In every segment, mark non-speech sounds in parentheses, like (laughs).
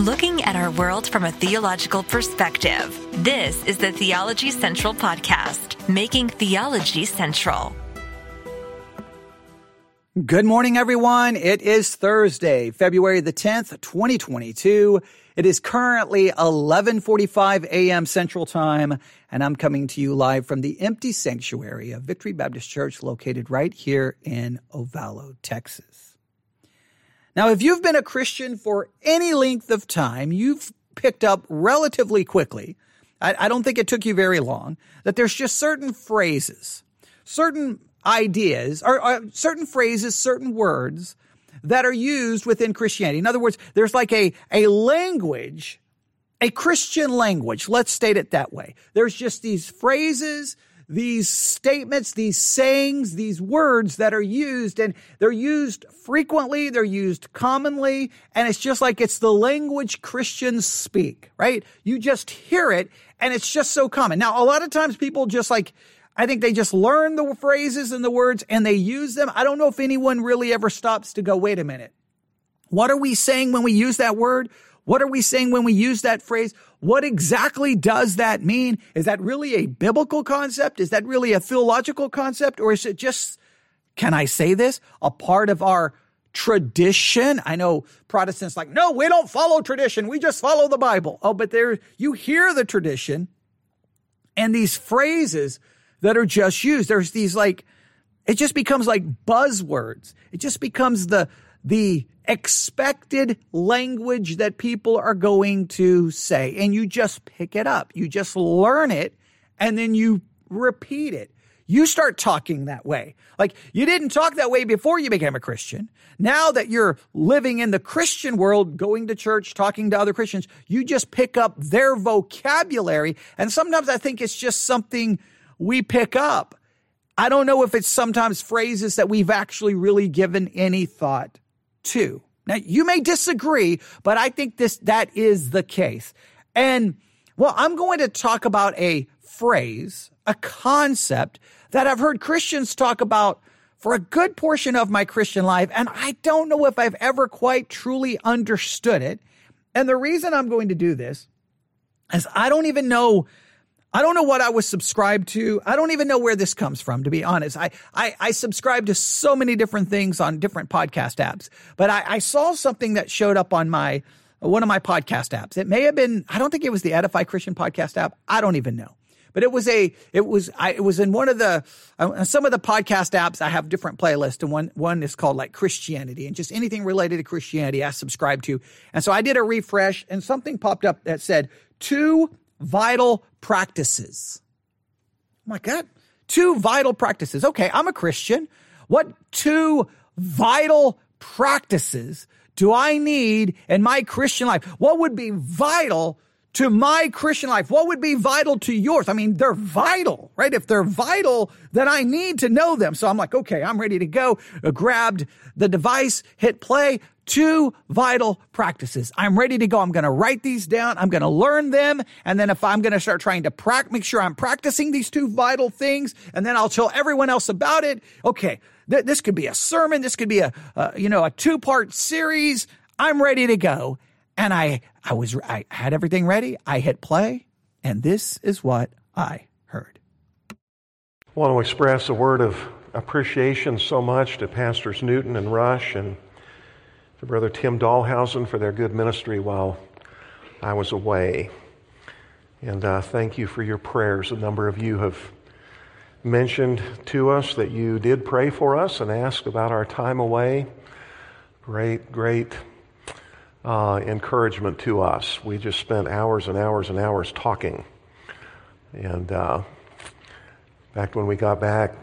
looking at our world from a theological perspective. This is the Theology Central Podcast, making theology central. Good morning, everyone. It is Thursday, February the 10th, 2022. It is currently 11:45 a.m. Central Time, and I'm coming to you live from the empty sanctuary of Victory Baptist Church located right here in Ovalo, Texas. Now, if you've been a Christian for any length of time, you've picked up relatively quickly. I, I don't think it took you very long that there's just certain phrases, certain ideas, or, or certain phrases, certain words that are used within Christianity. In other words, there's like a, a language, a Christian language. Let's state it that way. There's just these phrases, these statements, these sayings, these words that are used and they're used frequently, they're used commonly, and it's just like it's the language Christians speak, right? You just hear it and it's just so common. Now, a lot of times people just like, I think they just learn the phrases and the words and they use them. I don't know if anyone really ever stops to go, wait a minute. What are we saying when we use that word? What are we saying when we use that phrase? What exactly does that mean? Is that really a biblical concept? Is that really a theological concept? Or is it just, can I say this, a part of our tradition? I know Protestants like, no, we don't follow tradition. We just follow the Bible. Oh, but there, you hear the tradition and these phrases that are just used. There's these like, it just becomes like buzzwords. It just becomes the, the expected language that people are going to say. And you just pick it up. You just learn it and then you repeat it. You start talking that way. Like you didn't talk that way before you became a Christian. Now that you're living in the Christian world, going to church, talking to other Christians, you just pick up their vocabulary. And sometimes I think it's just something we pick up. I don't know if it's sometimes phrases that we've actually really given any thought two. Now, you may disagree, but I think this, that is the case. And well, I'm going to talk about a phrase, a concept that I've heard Christians talk about for a good portion of my Christian life. And I don't know if I've ever quite truly understood it. And the reason I'm going to do this is I don't even know I don't know what I was subscribed to. I don't even know where this comes from, to be honest. I, I, I subscribe to so many different things on different podcast apps, but I, I saw something that showed up on my, one of my podcast apps. It may have been, I don't think it was the Edify Christian podcast app. I don't even know. But it was a, it was, I, it was in one of the, uh, some of the podcast apps. I have different playlists, and one, one is called like Christianity, and just anything related to Christianity I subscribe to. And so I did a refresh, and something popped up that said two vital practices. my God, two vital practices. Okay, I'm a Christian. What two vital practices do I need in my Christian life? What would be vital to my Christian life? What would be vital to yours? I mean, they're vital, right? If they're vital, then I need to know them. So I'm like, okay, I'm ready to go. I grabbed the device, hit play, two vital practices. I'm ready to go. I'm going to write these down. I'm going to learn them. And then if I'm going to start trying to pra- make sure I'm practicing these two vital things, and then I'll tell everyone else about it. Okay. Th- this could be a sermon. This could be a, uh, you know, a two part series. I'm ready to go. And I, I was, I had everything ready. I hit play and this is what I heard. I want to express a word of appreciation so much to Pastors Newton and Rush and to Brother Tim Dahlhausen for their good ministry while I was away. And uh, thank you for your prayers. A number of you have mentioned to us that you did pray for us and ask about our time away. Great, great uh, encouragement to us. We just spent hours and hours and hours talking. And uh, fact, when we got back,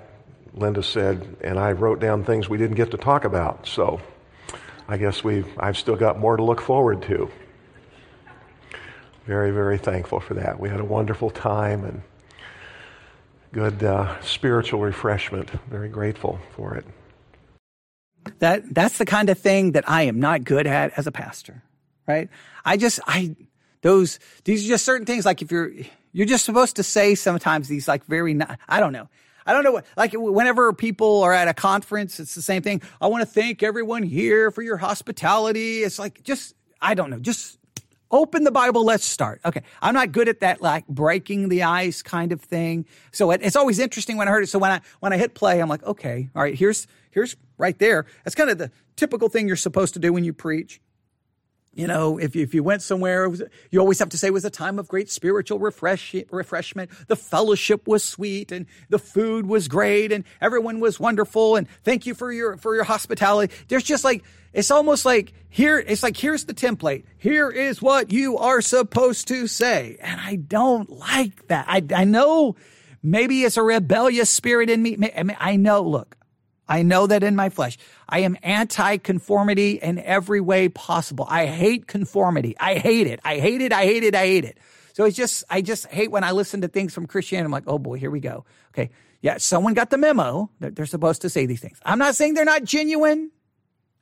Linda said, and I wrote down things we didn't get to talk about. So I guess we've, I've still got more to look forward to. Very, very thankful for that. We had a wonderful time and good uh, spiritual refreshment. Very grateful for it. That that's the kind of thing that I am not good at as a pastor, right? I just I those these are just certain things like if you're you're just supposed to say sometimes these like very I don't know I don't know what, like whenever people are at a conference, it's the same thing. I want to thank everyone here for your hospitality. It's like, just, I don't know, just, Open the Bible. Let's start. Okay. I'm not good at that, like breaking the ice kind of thing. So it, it's always interesting when I heard it. So when I, when I hit play, I'm like, okay, all right, here's, here's right there. That's kind of the typical thing you're supposed to do when you preach. You know, if you, if you went somewhere, you always have to say it was a time of great spiritual refresh, refreshment. The fellowship was sweet and the food was great and everyone was wonderful. And thank you for your, for your hospitality. There's just like, it's almost like here, it's like, here's the template. Here is what you are supposed to say. And I don't like that. I, I know maybe it's a rebellious spirit in me. I, mean, I know, look, I know that in my flesh. I am anti-conformity in every way possible. I hate conformity. I hate it. I hate it. I hate it. I hate it. So it's just, I just hate when I listen to things from Christianity. I'm like, oh boy, here we go. Okay. Yeah. Someone got the memo that they're supposed to say these things. I'm not saying they're not genuine.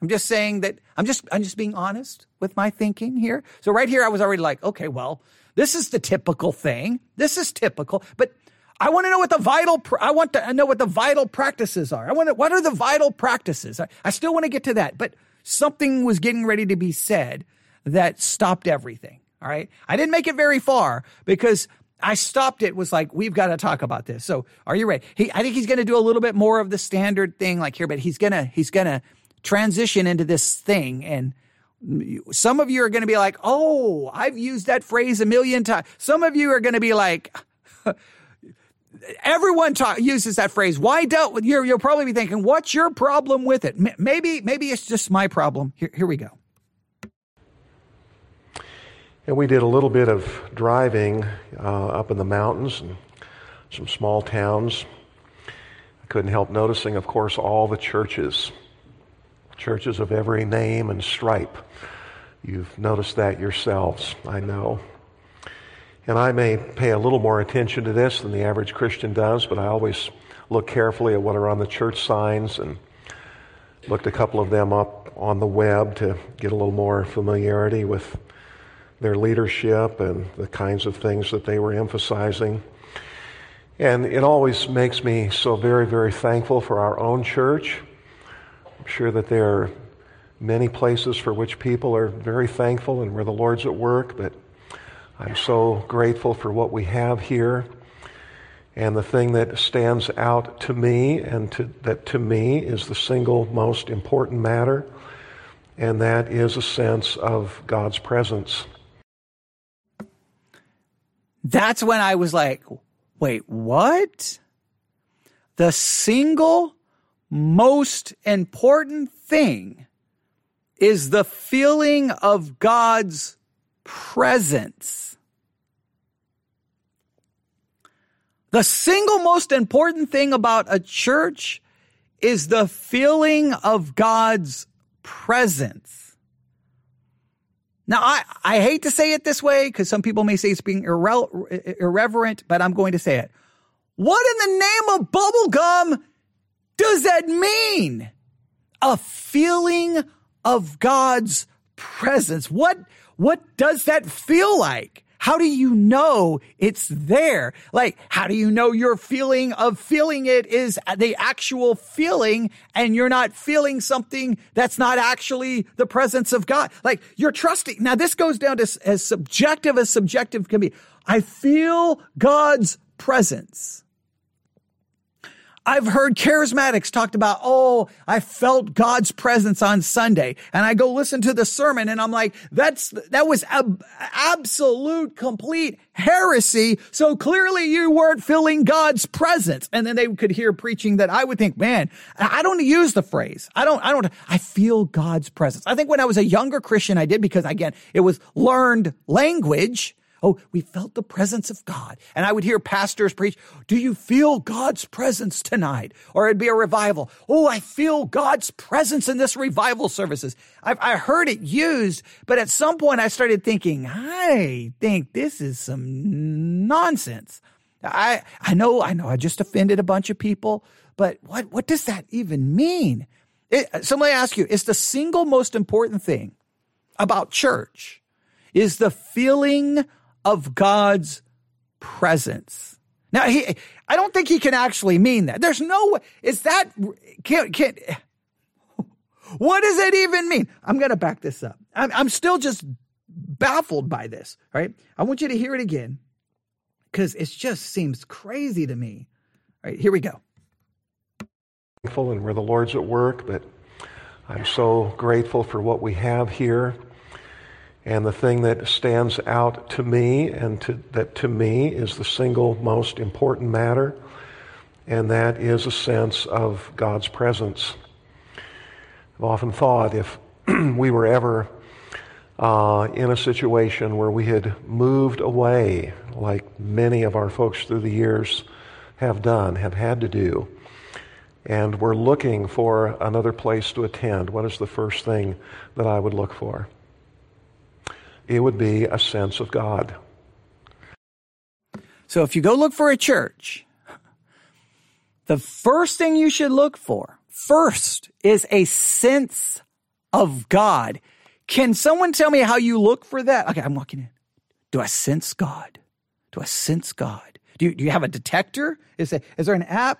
I'm just saying that I'm just, I'm just being honest with my thinking here. So right here, I was already like, okay, well, this is the typical thing. This is typical, but I want to know what the vital, I want to know what the vital practices are. I want to, what are the vital practices? I, I still want to get to that, but something was getting ready to be said that stopped everything. All right. I didn't make it very far because I stopped it was like, we've got to talk about this. So are you ready? He, I think he's going to do a little bit more of the standard thing like here, but he's to, he's going to transition into this thing. And some of you are going to be like, Oh, I've used that phrase a million times. Some of you are going to be like, everyone ta- uses that phrase. Why don't you? You'll probably be thinking, "What's your problem with it?" Maybe, maybe it's just my problem. Here, here we go. And we did a little bit of driving uh, up in the mountains and some small towns. I couldn't help noticing, of course, all the churches, churches of every name and stripe. You've noticed that yourselves, I know. And I may pay a little more attention to this than the average Christian does, but I always look carefully at what are on the church signs and looked a couple of them up on the web to get a little more familiarity with their leadership and the kinds of things that they were emphasizing. And it always makes me so very, very thankful for our own church. I'm sure that there are many places for which people are very thankful and where the Lord's at work, but I'm so grateful for what we have here. And the thing that stands out to me and to, that to me is the single most important matter, and that is a sense of God's presence. That's when I was like, wait, what? The single most important thing is the feeling of God's presence. The single most important thing about a church is the feeling of God's presence. Now, I, I hate to say it this way because some people may say it's being irre- irreverent, but I'm going to say it. What in the name of bubblegum does that mean? A feeling of God's presence. What, what does that feel like? How do you know it's there? Like, how do you know your feeling of feeling it is the actual feeling and you're not feeling something that's not actually the presence of God? Like, you're trusting. Now, this goes down to as subjective as subjective can be. I feel God's presence. I've heard charismatics talked about, oh, I felt God's presence on Sunday. And I go listen to the sermon and I'm like, that's, that was ab- absolute complete heresy. So clearly you weren't feeling God's presence. And then they could hear preaching that I would think, man, I don't use the phrase. I don't, I don't, I feel God's presence. I think when I was a younger Christian, I did because again, it was learned language. Oh, we felt the presence of God. And I would hear pastors preach, Do you feel God's presence tonight? Or it'd be a revival. Oh, I feel God's presence in this revival services. I've, I heard it used, but at some point I started thinking, I think this is some nonsense. I, I know, I know I just offended a bunch of people, but what, what does that even mean? It, so let me ask you, is the single most important thing about church is the feeling of God's presence. Now, he, I don't think he can actually mean that. There's no. Is that, can't, can't, (laughs) what does it even mean? I'm going to back this up. I'm, I'm still just baffled by this, right? I want you to hear it again because it just seems crazy to me. All right, here we go. And where the Lord's at work, but I'm so grateful for what we have here. And the thing that stands out to me and to, that to me is the single most important matter, and that is a sense of God's presence. I've often thought if (clears throat) we were ever uh, in a situation where we had moved away, like many of our folks through the years have done, have had to do, and we're looking for another place to attend, what is the first thing that I would look for? It would be a sense of God. So if you go look for a church, the first thing you should look for first is a sense of God. Can someone tell me how you look for that? Okay, I'm walking in. Do I sense God? Do I sense God? Do you, do you have a detector? Is, there, is there an app?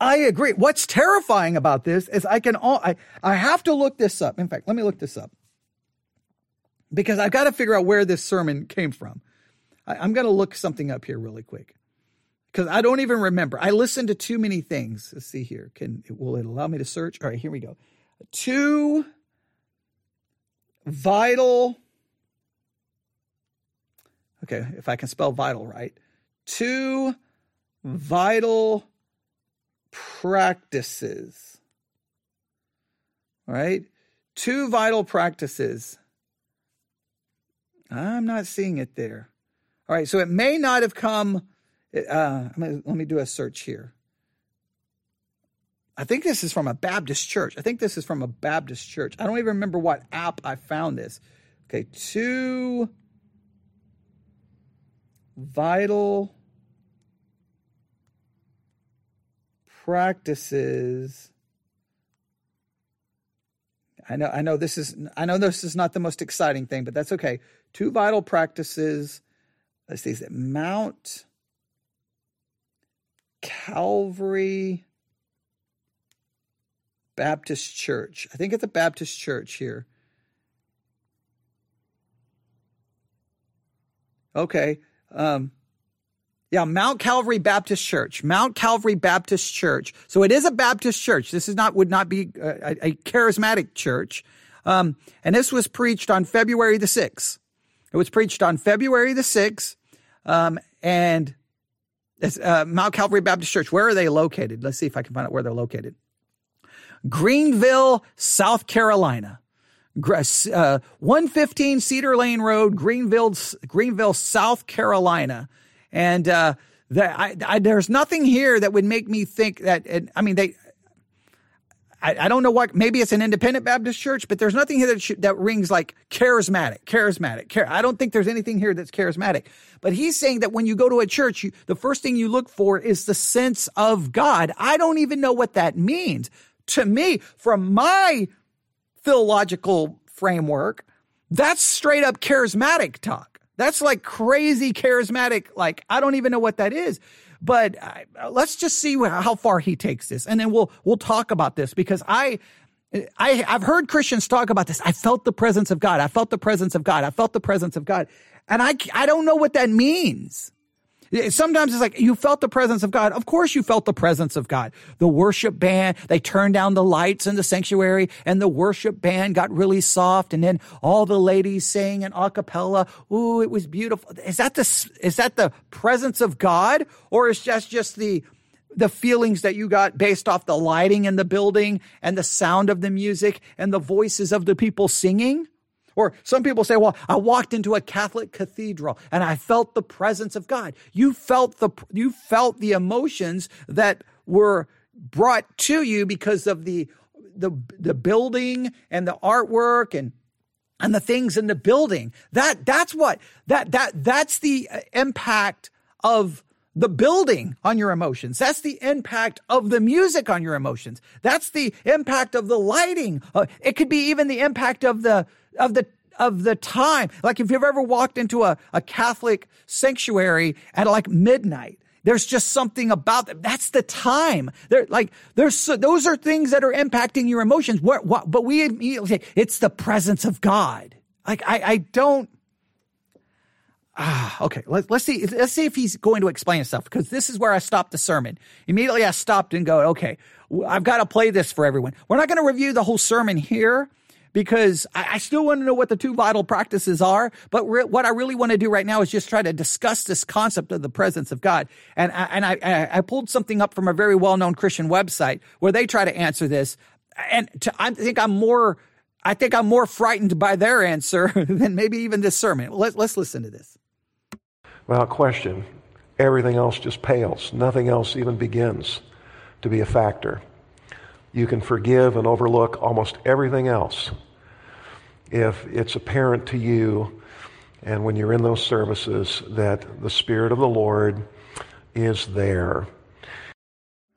I agree. What's terrifying about this is I can all, I, I have to look this up. In fact, let me look this up because I've got to figure out where this sermon came from. I, I'm going to look something up here really quick because I don't even remember. I listened to too many things. Let's see here. Can will it allow me to search? All right, here we go. Two vital. Okay, if I can spell vital right. Two vital practices. Right? Two vital practices. I'm not seeing it there. All right, so it may not have come. Uh, let me do a search here. I think this is from a Baptist church. I think this is from a Baptist church. I don't even remember what app I found this. Okay, two vital practices I know I know this is I know this is not the most exciting thing, but that's okay. Two vital practices. Let's see, is it Mount Calvary Baptist Church? I think it's a Baptist church here. Okay. Um, yeah, Mount Calvary Baptist Church. Mount Calvary Baptist Church. So it is a Baptist church. This is not would not be a, a charismatic church. Um, and this was preached on February the sixth. It was preached on February the sixth, um, and uh, Mount Calvary Baptist Church. Where are they located? Let's see if I can find out where they're located. Greenville, South Carolina. Uh, 115 Cedar Lane Road, Greenville, Greenville, South Carolina. And uh, the, I, I, there's nothing here that would make me think that. And, I mean, they. I, I, don't know what. Maybe it's an independent Baptist church, but there's nothing here that sh- that rings like charismatic, charismatic. Char- I don't think there's anything here that's charismatic. But he's saying that when you go to a church, you, the first thing you look for is the sense of God. I don't even know what that means. To me, from my theological framework, that's straight up charismatic talk. That's like crazy charismatic. Like, I don't even know what that is. But uh, let's just see how far he takes this. And then we'll, we'll talk about this because I, I, I've heard Christians talk about this. I felt the presence of God. I felt the presence of God. I felt the presence of God. And I, I don't know what that means. Sometimes it's like you felt the presence of God. Of course you felt the presence of God. The worship band, they turned down the lights in the sanctuary and the worship band got really soft and then all the ladies sang in a cappella. Ooh, it was beautiful. Is that the, is that the presence of God or is just, just the, the feelings that you got based off the lighting in the building and the sound of the music and the voices of the people singing? Or some people say, well, I walked into a Catholic cathedral and I felt the presence of God. You felt the, you felt the emotions that were brought to you because of the, the, the building and the artwork and and the things in the building. That, that's what, that, that, that's the impact of the building on your emotions. That's the impact of the music on your emotions. That's the impact of the lighting. Uh, it could be even the impact of the, of the, of the time. Like if you've ever walked into a, a Catholic sanctuary at like midnight, there's just something about them. That's the time. They're like, there's, those are things that are impacting your emotions. What, what, but we immediately say it's the presence of God. Like, I, I don't, ah, okay. Let, let's see. Let's see if he's going to explain himself because this is where I stopped the sermon. Immediately I stopped and go, okay, I've got to play this for everyone. We're not going to review the whole sermon here because I, I, still want to know what the two vital practices are. But re- what I really want to do right now is just try to discuss this concept of the presence of God. And I, and I, I pulled something up from a very well known Christian website where they try to answer this. And to, I think I'm more, I think I'm more frightened by their answer (laughs) than maybe even this sermon. Let, let's listen to this. Without question, everything else just pales. Nothing else even begins to be a factor. You can forgive and overlook almost everything else if it's apparent to you and when you're in those services that the Spirit of the Lord is there.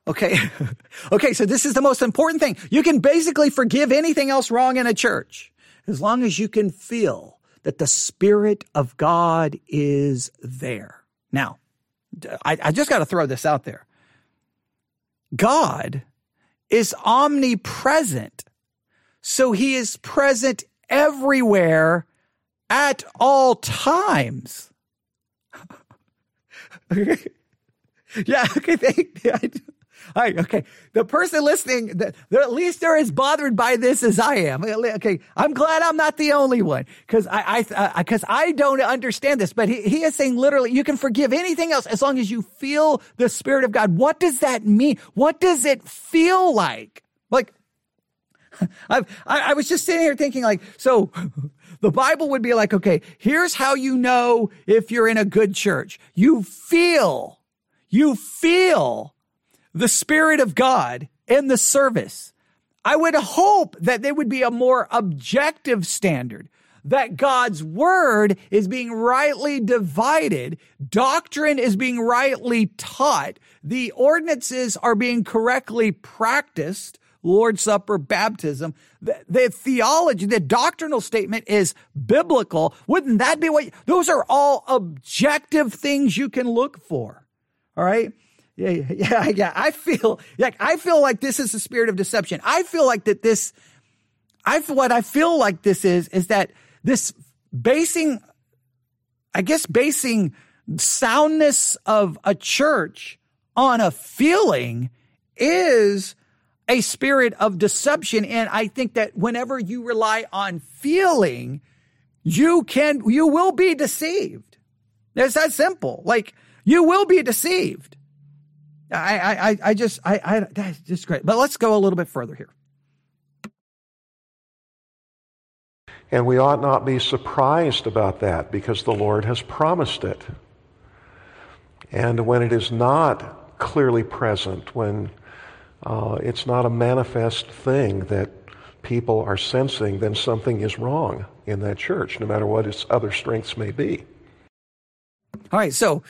Okay. (laughs) okay. So this is the most important thing. You can basically forgive anything else wrong in a church as long as you can feel that the Spirit of God is there. Now, I, I just got to throw this out there. God is omnipresent. So he is present everywhere at all times. (laughs) yeah, okay, thank, yeah, (laughs) all right, okay. The person listening, the, at least they're as bothered by this as I am. Okay, I'm glad I'm not the only one because I, I, because uh, I don't understand this. But he, he is saying literally, you can forgive anything else as long as you feel the Spirit of God. What does that mean? What does it feel like? Like (laughs) I, I was just sitting here thinking like, so (laughs) the Bible would be like, okay, here's how you know if you're in a good church. You feel, you feel the Spirit of God in the service. I would hope that there would be a more objective standard that God's word is being rightly divided, doctrine is being rightly taught, the ordinances are being correctly practiced, Lord's Supper, baptism. The, the, theology, the doctrinal statement is biblical. Wouldn't that be what, those are all objective things you can look for. All right. Yeah, yeah, (laughs) yeah. I feel like, I feel like this is the spirit of deception. I feel like that this, I, what I feel like this is, is that this basing, I guess basing soundness of a church on a feeling is a spirit of deception. And I think that whenever you rely on feeling, you can, you will be deceived. It's that simple. Like you will be deceived. I, I, I just, I, I, that's just great. But let's go a little bit further here. And we ought not be surprised about that because the Lord has promised it. And when it is not clearly present, when uh, it's not a manifest thing that people are sensing, then something is wrong in that church, no matter what its other strengths may be. All right, so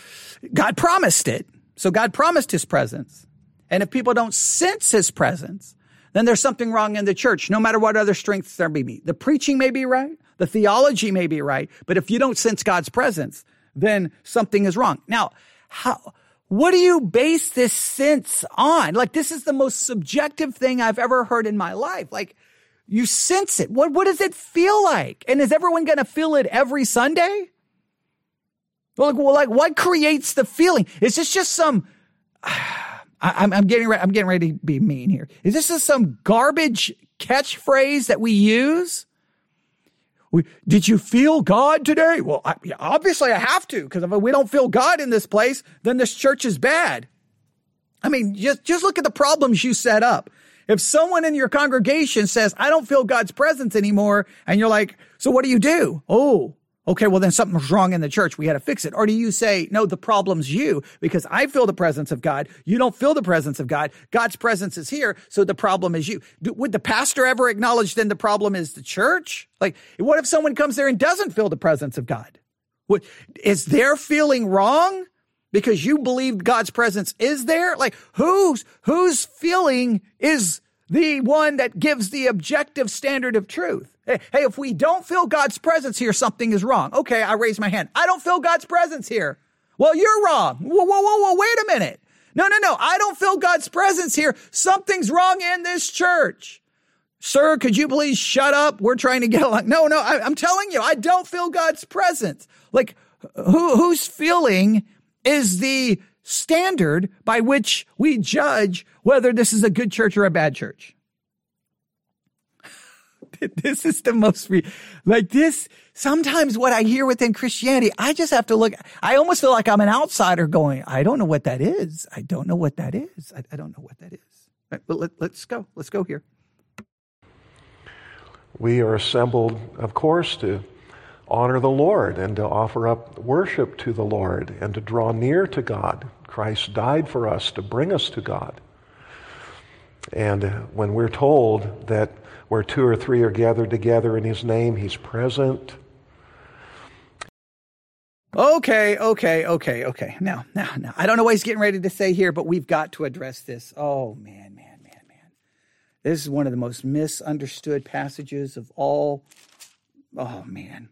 God promised it. So God promised his presence. And if people don't sense his presence, then there's something wrong in the church, no matter what other strengths there may be. The preaching may be right, the theology may be right, but if you don't sense God's presence, then something is wrong. Now, how, what do you base this sense on? Like, this is the most subjective thing I've ever heard in my life. Like, you sense it. What, what does it feel like? And is everyone going to feel it every Sunday? Well, like, well, like, what creates the feeling? Is this just some, (sighs) I, am I'm getting ready, I'm getting ready to be mean here. Is this just some garbage catchphrase that we use? Did you feel God today? Well, I, obviously I have to, because if we don't feel God in this place, then this church is bad. I mean, just, just look at the problems you set up. If someone in your congregation says, I don't feel God's presence anymore, and you're like, so what do you do? Oh, okay, well, then something's wrong in the church. We got to fix it. Or do you say, no, the problem's you because I feel the presence of God. You don't feel the presence of God. God's presence is here. So the problem is you. Would the pastor ever acknowledge then the problem is the church? Like, what if someone comes there and doesn't feel the presence of God? What, is their feeling wrong because you believe God's presence is there? Like, whose, whose feeling is the one that gives the objective standard of truth? Hey, hey, if we don't feel God's presence here, something is wrong. Okay, I raise my hand. I don't feel God's presence here. Well, you're wrong. Whoa, whoa, whoa, whoa, wait a minute. No, no, no. I don't feel God's presence here. Something's wrong in this church. Sir, could you please shut up? We're trying to get along. No, no, I, am telling you, I don't feel God's presence. Like, who, whose feeling is the standard by which we judge whether this is a good church or a bad church? (laughs) this is the most re- like this. Sometimes what I hear within Christianity, I just have to look. I almost feel like I'm an outsider going, I don't know what that is. I don't know what that is. I, I don't know what that is. Right, but let, let's go. Let's go here. We are assembled, of course, to honor the Lord and to offer up worship to the Lord and to draw near to God. Christ died for us to bring us to God. And when we're told that where two or three are gathered together in his name, he's present. Okay, okay, okay, okay. Now, now, now. I don't know what he's getting ready to say here, but we've got to address this. Oh, man, man, man, man. This is one of the most misunderstood passages of all. Oh, man.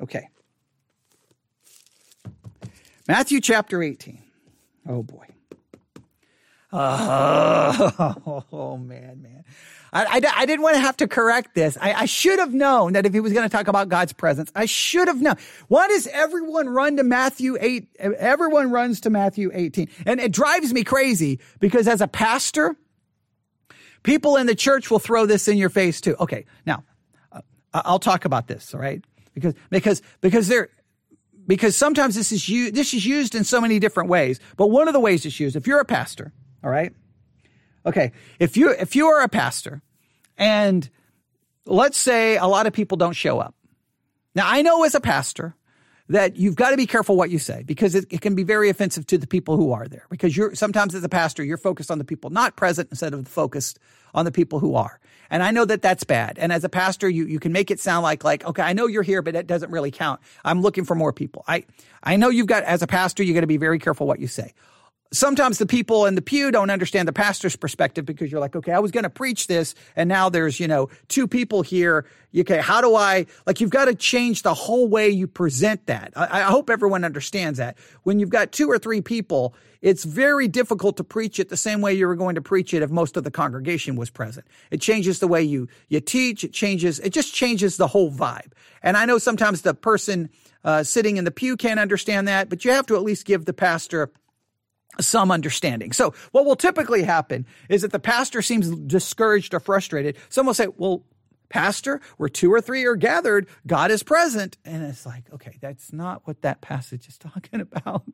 Okay. Matthew chapter 18. Oh, boy. Oh, (laughs) oh man, man. I, I, I, didn't want to have to correct this. I, I should have known that if he was going to talk about God's presence, I should have known. Why does everyone run to Matthew 8? Everyone runs to Matthew 18. And it drives me crazy because as a pastor, people in the church will throw this in your face too. Okay. Now, uh, I'll talk about this. All right. Because, because, because there, because sometimes this is used, this is used in so many different ways. But one of the ways it's used, if you're a pastor, all right, Okay. If you, if you are a pastor and let's say a lot of people don't show up. Now I know as a pastor that you've got to be careful what you say because it, it, can be very offensive to the people who are there because you're sometimes as a pastor you're focused on the people not present instead of focused on the people who are and i know that that's bad and as a pastor you, you can make it sound like like okay i know you're here but it doesn't really count i'm looking for more people i i know you've got as a pastor you got to be very careful what you say sometimes the people in the pew don't understand the pastor's perspective because you're like, okay, I was going to preach this and now there's, you know, two people here. Okay. How do I, like, you've got to change the whole way you present that. I, I hope everyone understands that. When you've got two or three people, it's very difficult to preach it the same way you were going to preach it if most of the congregation was present. It changes the way you, you teach. It changes, it just changes the whole vibe. And I know sometimes the person, uh, sitting in the pew can't understand that, but you have to at least give the pastor some understanding. So what will typically happen is that the pastor seems discouraged or frustrated. Some will say, well, pastor, where two or three are gathered, God is present. And it's like, okay, that's not what that passage is talking (laughs) about.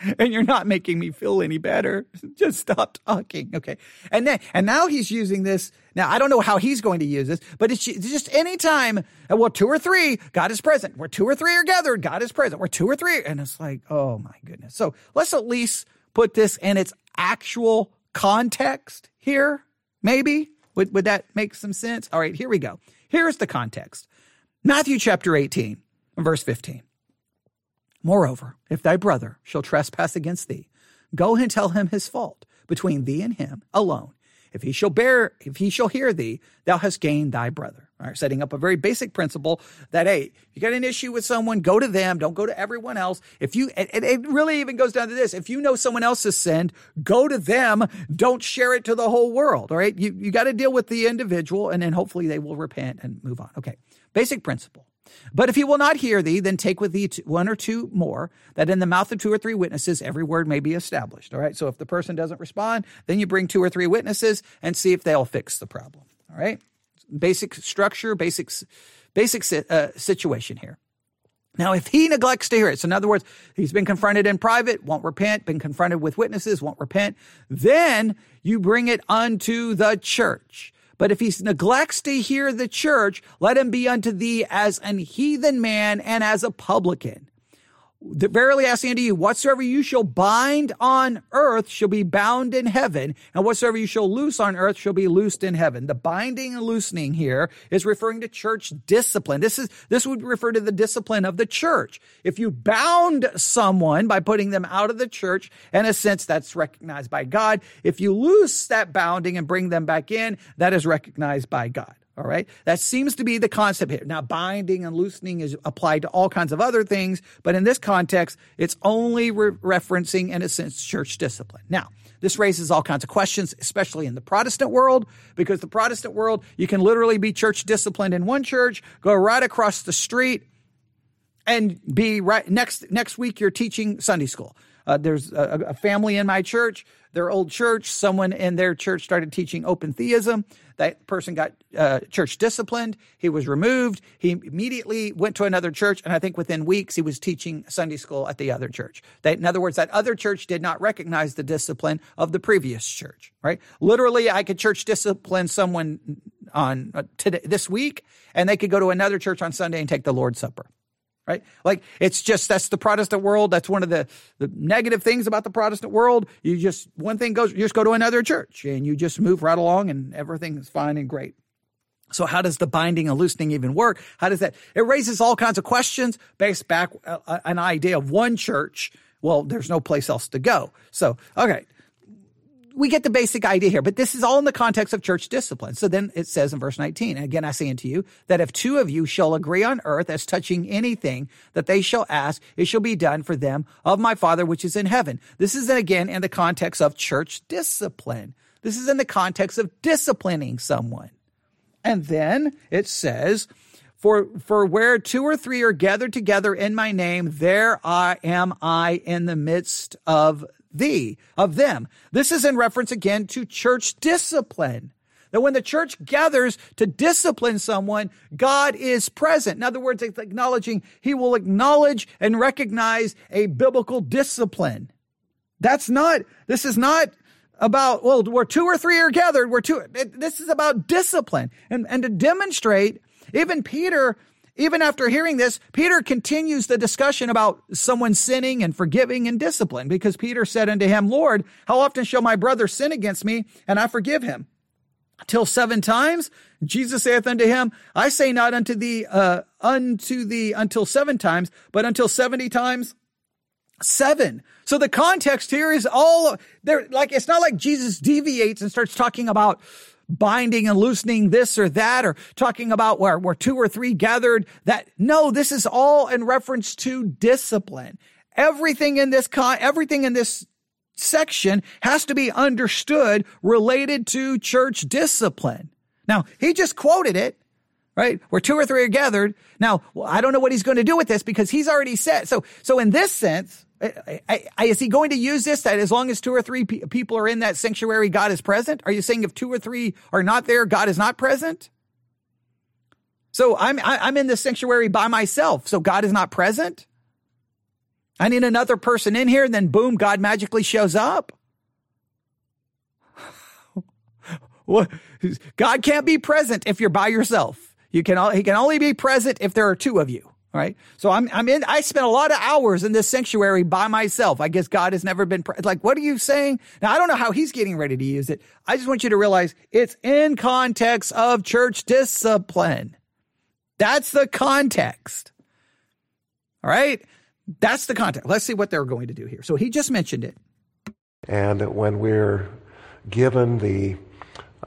(laughs) and you're not making me feel any better. (laughs) Just stop talking. Okay. And then, and now he's using this. Now, I don't know how he's going to use this, but it's just any time, uh, well, two or three, God is present. Where two or three are gathered, God is present. Where two or three, and it's like, oh my goodness. So let's at least put this in its actual context here. Maybe would, would that make some sense? All right, here we go. Here's the context. Matthew chapter 18, verse 15. Moreover, if thy brother shall trespass against thee, go and tell him his fault between thee and him alone. If he shall bear, if he shall hear thee, thou hast gained thy brother. All right, setting up a very basic principle that hey, you got an issue with someone, go to them, don't go to everyone else. If you, it, it really even goes down to this: if you know someone else has sinned, go to them, don't share it to the whole world. All right, you you got to deal with the individual, and then hopefully they will repent and move on. Okay, basic principle. But if he will not hear thee, then take with thee one or two more, that in the mouth of two or three witnesses every word may be established. All right. So if the person doesn't respond, then you bring two or three witnesses and see if they'll fix the problem. All right. Basic structure, basic, basic uh, situation here. Now, if he neglects to hear it, so in other words, he's been confronted in private, won't repent, been confronted with witnesses, won't repent, then you bring it unto the church. But if he neglects to hear the church, let him be unto thee as an heathen man and as a publican. Verily I say unto you, whatsoever you shall bind on earth shall be bound in heaven, and whatsoever you shall loose on earth shall be loosed in heaven. The binding and loosening here is referring to church discipline. This is, this would refer to the discipline of the church. If you bound someone by putting them out of the church, in a sense, that's recognized by God. If you loose that bounding and bring them back in, that is recognized by God. All right. That seems to be the concept here. Now, binding and loosening is applied to all kinds of other things, but in this context, it's only re- referencing, in a sense, church discipline. Now, this raises all kinds of questions, especially in the Protestant world, because the Protestant world, you can literally be church disciplined in one church, go right across the street, and be right next next week you're teaching Sunday school. Uh, there's a, a, family in my church, their old church. Someone in their church started teaching open theism. That person got uh, church disciplined. He was removed. He immediately went to another church, and I think within weeks he was teaching Sunday school at the other church. In other words, that other church did not recognize the discipline of the previous church. Right? Literally, I could church discipline someone on uh, today this week, and they could go to another church on Sunday and take the Lord's Supper right? Like it's just that's the Protestant world. That's one of the, the negative things about the Protestant world. You just one thing goes, you just go to another church and you just move right along and everything is fine and great. So how does the binding and loosening even work? How does that? It raises all kinds of questions based back uh, uh an idea of one church. Well, there's no place else to go. So okay, we get the basic idea here, but this is all in the context of church discipline. So then it says in verse 19, again, I say unto you that if two of you shall agree on earth as touching anything that they shall ask, it shall be done for them of my Father which is in heaven. This is again in the context of church discipline. This is in the context of disciplining someone. And then it says, for, for where two or three are gathered together in my name, there I am I in the midst of thee, of them. This is in reference again to church discipline. That when the church gathers to discipline someone, God is present. In other words, it's acknowledging he will acknowledge and recognize a biblical discipline. That's not, this is not about, well, where two or three are gathered, we're two, it, this is about discipline. And, and to demonstrate, even Peter even after hearing this, Peter continues the discussion about someone sinning and forgiving and discipline because Peter said unto him, Lord, how often shall my brother sin against me and I forgive him? Till seven times? Jesus saith unto him, I say not unto thee, uh, unto thee until seven times, but until 70 times seven. So the context here is all there. Like, it's not like Jesus deviates and starts talking about binding and loosening this or that or talking about where, where two or three gathered that. No, this is all in reference to discipline. Everything in this con, everything in this section has to be understood related to church discipline. Now, he just quoted it, right? Where two or three are gathered. Now, I don't know what he's going to do with this because he's already said. So, so in this sense, I, I, is he going to use this that as long as two or three pe- people are in that sanctuary, God is present? Are you saying if two or three are not there, God is not present? So I'm I, am i am in the sanctuary by myself, so God is not present. I need another person in here, and then boom, God magically shows up. (laughs) God can't be present if you're by yourself. You can he can only be present if there are two of you. Right. So I'm, I'm in, I spent a lot of hours in this sanctuary by myself. I guess God has never been, like, what are you saying? Now, I don't know how he's getting ready to use it. I just want you to realize it's in context of church discipline. That's the context. All right. That's the context. Let's see what they're going to do here. So he just mentioned it. And when we're given the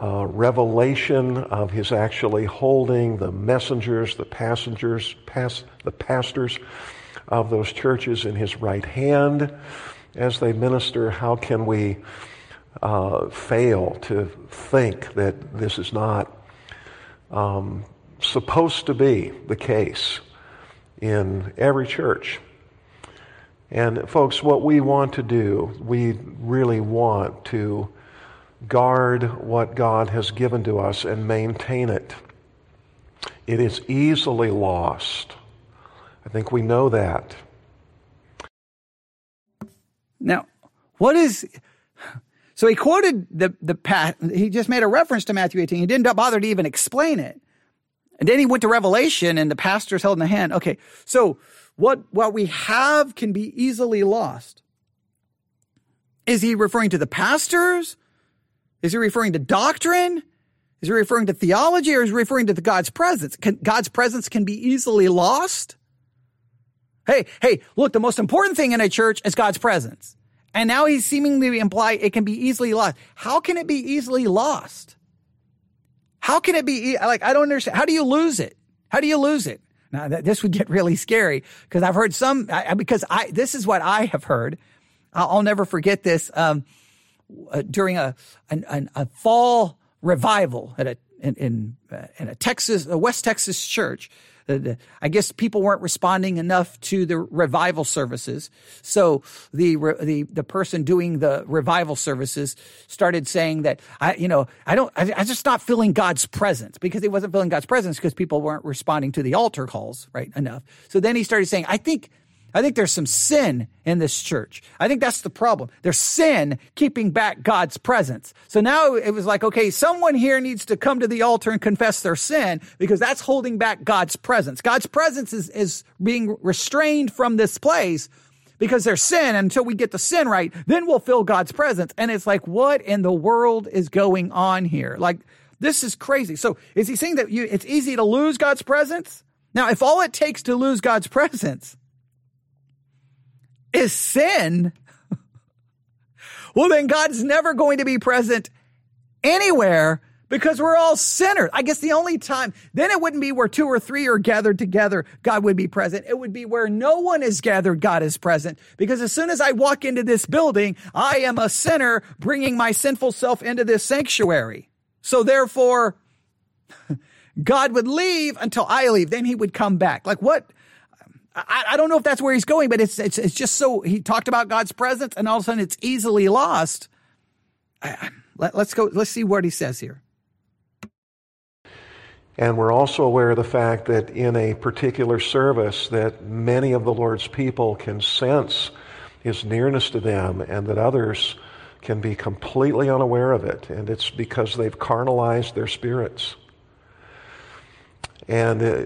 uh, revelation of his actually holding the messengers, the passengers, pas- the pastors of those churches in his right hand as they minister. How can we uh, fail to think that this is not um, supposed to be the case in every church? And folks, what we want to do, we really want to guard what God has given to us and maintain it. It is easily lost. I think we know that. Now, what is So he quoted the, the, path, he just made a reference to Matthew 18. He didn't bother to even explain it. And then he went to Revelation and the pastor's held in the hand. Okay. So what, what we have can be easily lost. Is he referring to the pastors? Is he referring to doctrine? Is he referring to theology or is he referring to the God's presence? Can, God's presence can be easily lost. Hey, hey, look, the most important thing in a church is God's presence. And now he's seemingly imply it can be easily lost. How can it be easily lost? How can it be like I don't understand. How do you lose it? How do you lose it? Now this would get really scary because I've heard some I, because I this is what I have heard. I'll, I'll never forget this um, uh, during a an, a fall revival at a in in, uh, in a Texas a West Texas church. I guess people weren't responding enough to the revival services. So the, the, the person doing the revival services started saying that I, you know, I don't, I just not feeling God's presence because he wasn't feeling God's presence because people weren't responding to the altar calls, right? Enough. So then he started saying, I think I think there's some sin in this church. I think that's the problem. There's sin keeping back God's presence. So now it was like, okay, someone here needs to come to the altar and confess their sin because that's holding back God's presence. God's presence is, is being restrained from this place because there's sin. Until we get the sin right, then we'll feel God's presence. And it's like, what in the world is going on here? Like, this is crazy. So is he saying that you, it's easy to lose God's presence? Now, if all it takes to lose God's (laughs) presence is sin, well, then God's never going to be present anywhere because we're all sinners. I guess the only time, then it wouldn't be where two or three are gathered together, God would be present. It would be where no one is gathered, God is present. Because as soon as I walk into this building, I am a sinner bringing my sinful self into this sanctuary. So therefore, (laughs) God would leave until I leave. Then he would come back. Like what? I, I don't know if that's where he's going, but it's, it's, it's just so he talked about God's presence and all of a sudden it's easily lost. I, let, let's go, let's see what he says here. And we're also aware of the fact that in a particular service that many of the Lord's people can sense his nearness to them and that others can be completely unaware of it. And it's because they've carnalized their spirits. And uh,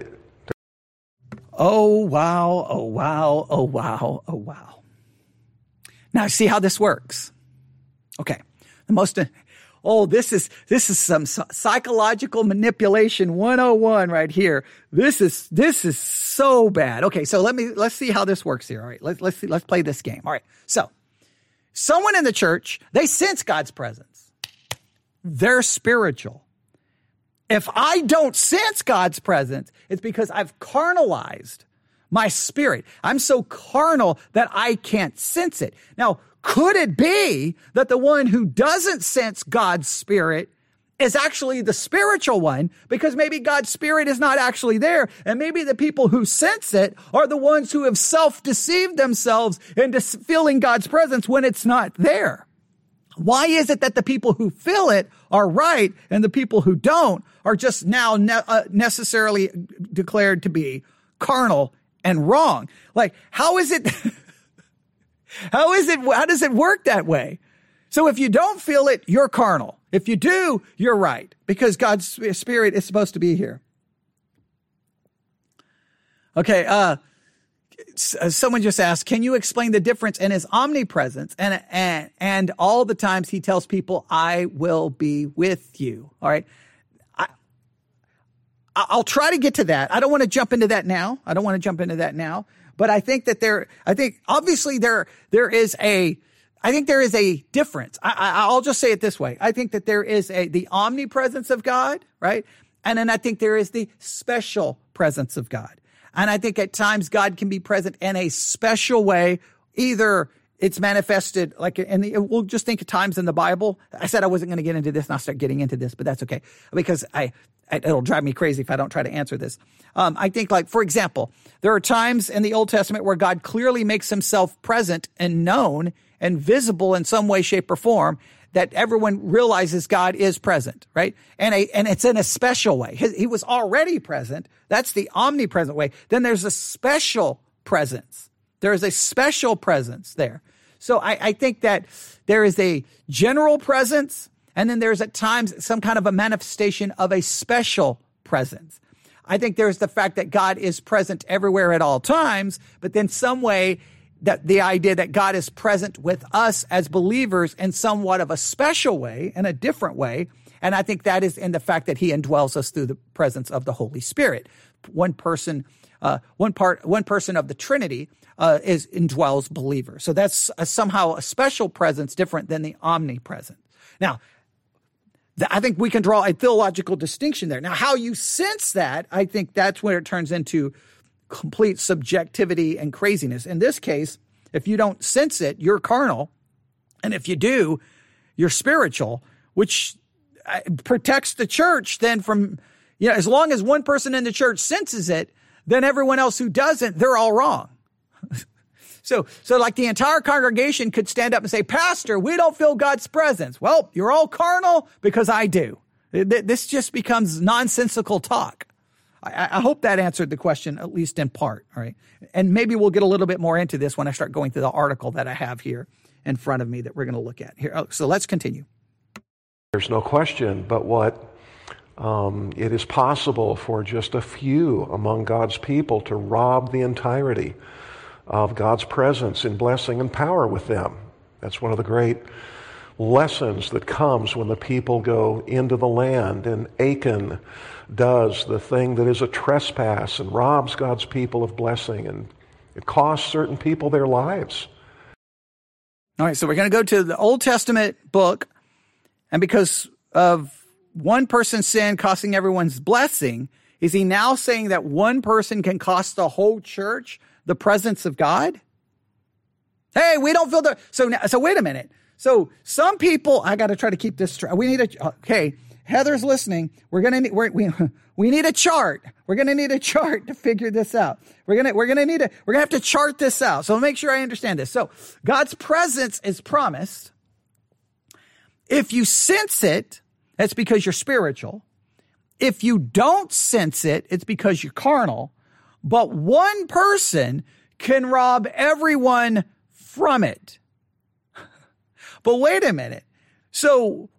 Oh, wow. Oh, wow. Oh, wow. Oh, wow. Now, see how this works. Okay. The most, oh, this is, this is some psychological manipulation 101 right here. This is, this is so bad. Okay. So let me, let's see how this works here. All right. Let's, let's see, let's play this game. All right. So someone in the church, they sense God's presence. They're spiritual. If I don't sense God's presence, it's because I've carnalized my spirit. I'm so carnal that I can't sense it. Now, could it be that the one who doesn't sense God's spirit is actually the spiritual one because maybe God's spirit is not actually there. And maybe the people who sense it are the ones who have self deceived themselves into feeling God's presence when it's not there. Why is it that the people who feel it are right and the people who don't are just now ne- uh, necessarily declared to be carnal and wrong? Like, how is it? (laughs) how is it? How does it work that way? So if you don't feel it, you're carnal. If you do, you're right because God's spirit is supposed to be here. Okay. Uh, uh, someone just asked, can you explain the difference in his omnipresence and, and, and all the times he tells people, I will be with you. All right. I'll try to get to that. I don't want to jump into that now. I don't want to jump into that now, but I think that there, I think obviously there, there is a, I think there is a difference. I, will just say it this way. I think that there is a, the omnipresence of God, right? And then I think there is the special presence of God. And I think at times God can be present in a special way. Either it's manifested like in the, we'll just think of times in the Bible. I said I wasn't going to get into this and I'll start getting into this, but that's okay because I, it'll drive me crazy if I don't try to answer this. Um, I think like, for example, there are times in the Old Testament where God clearly makes himself present and known and visible in some way, shape or form that everyone realizes God is present, right? And a, and it's in a special way. He, he was already present. That's the omnipresent way. Then there's a special presence. There is a special presence there. So I, I think that there is a general presence, and then there's at times some kind of a manifestation of a special presence. I think there's the fact that God is present everywhere at all times, but then some way that the idea that God is present with us as believers in somewhat of a special way, in a different way. And I think that is in the fact that he indwells us through the presence of the Holy Spirit. One person, uh, one part, one person of the Trinity uh, is indwells believers. So that's a, somehow a special presence different than the omnipresent. Now, I think we can draw a theological distinction there. Now, how you sense that, I think that's where it turns into complete subjectivity and craziness. In this case, if you don't sense it, you're carnal. And if you do, you're spiritual, which uh, protects the church then from, you know, as long as one person in the church senses it, then everyone else who doesn't, they're all wrong. (laughs) so, so like the entire congregation could stand up and say, Pastor, we don't feel God's presence. Well, you're all carnal because I do. This just becomes nonsensical talk. I, I, hope that answered the question, at least in part. All right. And maybe we'll get a little bit more into this when I start going through the article that I have here in front of me that we're going to look at here. Oh, so let's continue. There's no question but what um, it is possible for just a few among God's people to rob the entirety of God's presence in blessing and power with them. That's one of the great lessons that comes when the people go into the land and Achan does the thing that is a trespass and robs God's people of blessing and it costs certain people their lives. All right, so we're going to go to the Old Testament book and because of one person's sin costing everyone's blessing, is he now saying that one person can cost the whole church the presence of God? Hey, we don't feel the so now, so wait a minute. So some people, I got to try to keep this. We need a okay. Heather's listening. We're gonna need, we're, we (laughs) we need a chart. We're gonna need a chart to figure this out. We're gonna we're gonna need a we're gonna have to chart this out. So make sure I understand this. So God's presence is promised. If you sense it, that's because you're spiritual. If you don't sense it, it's because you're carnal. But one person can rob everyone from it. (laughs) But wait a minute. So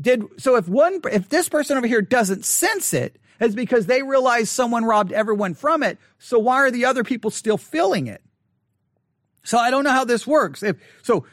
did so if one if this person over here doesn't sense it, it's because they realize someone robbed everyone from it. So why are the other people still feeling it? So I don't know how this works. If so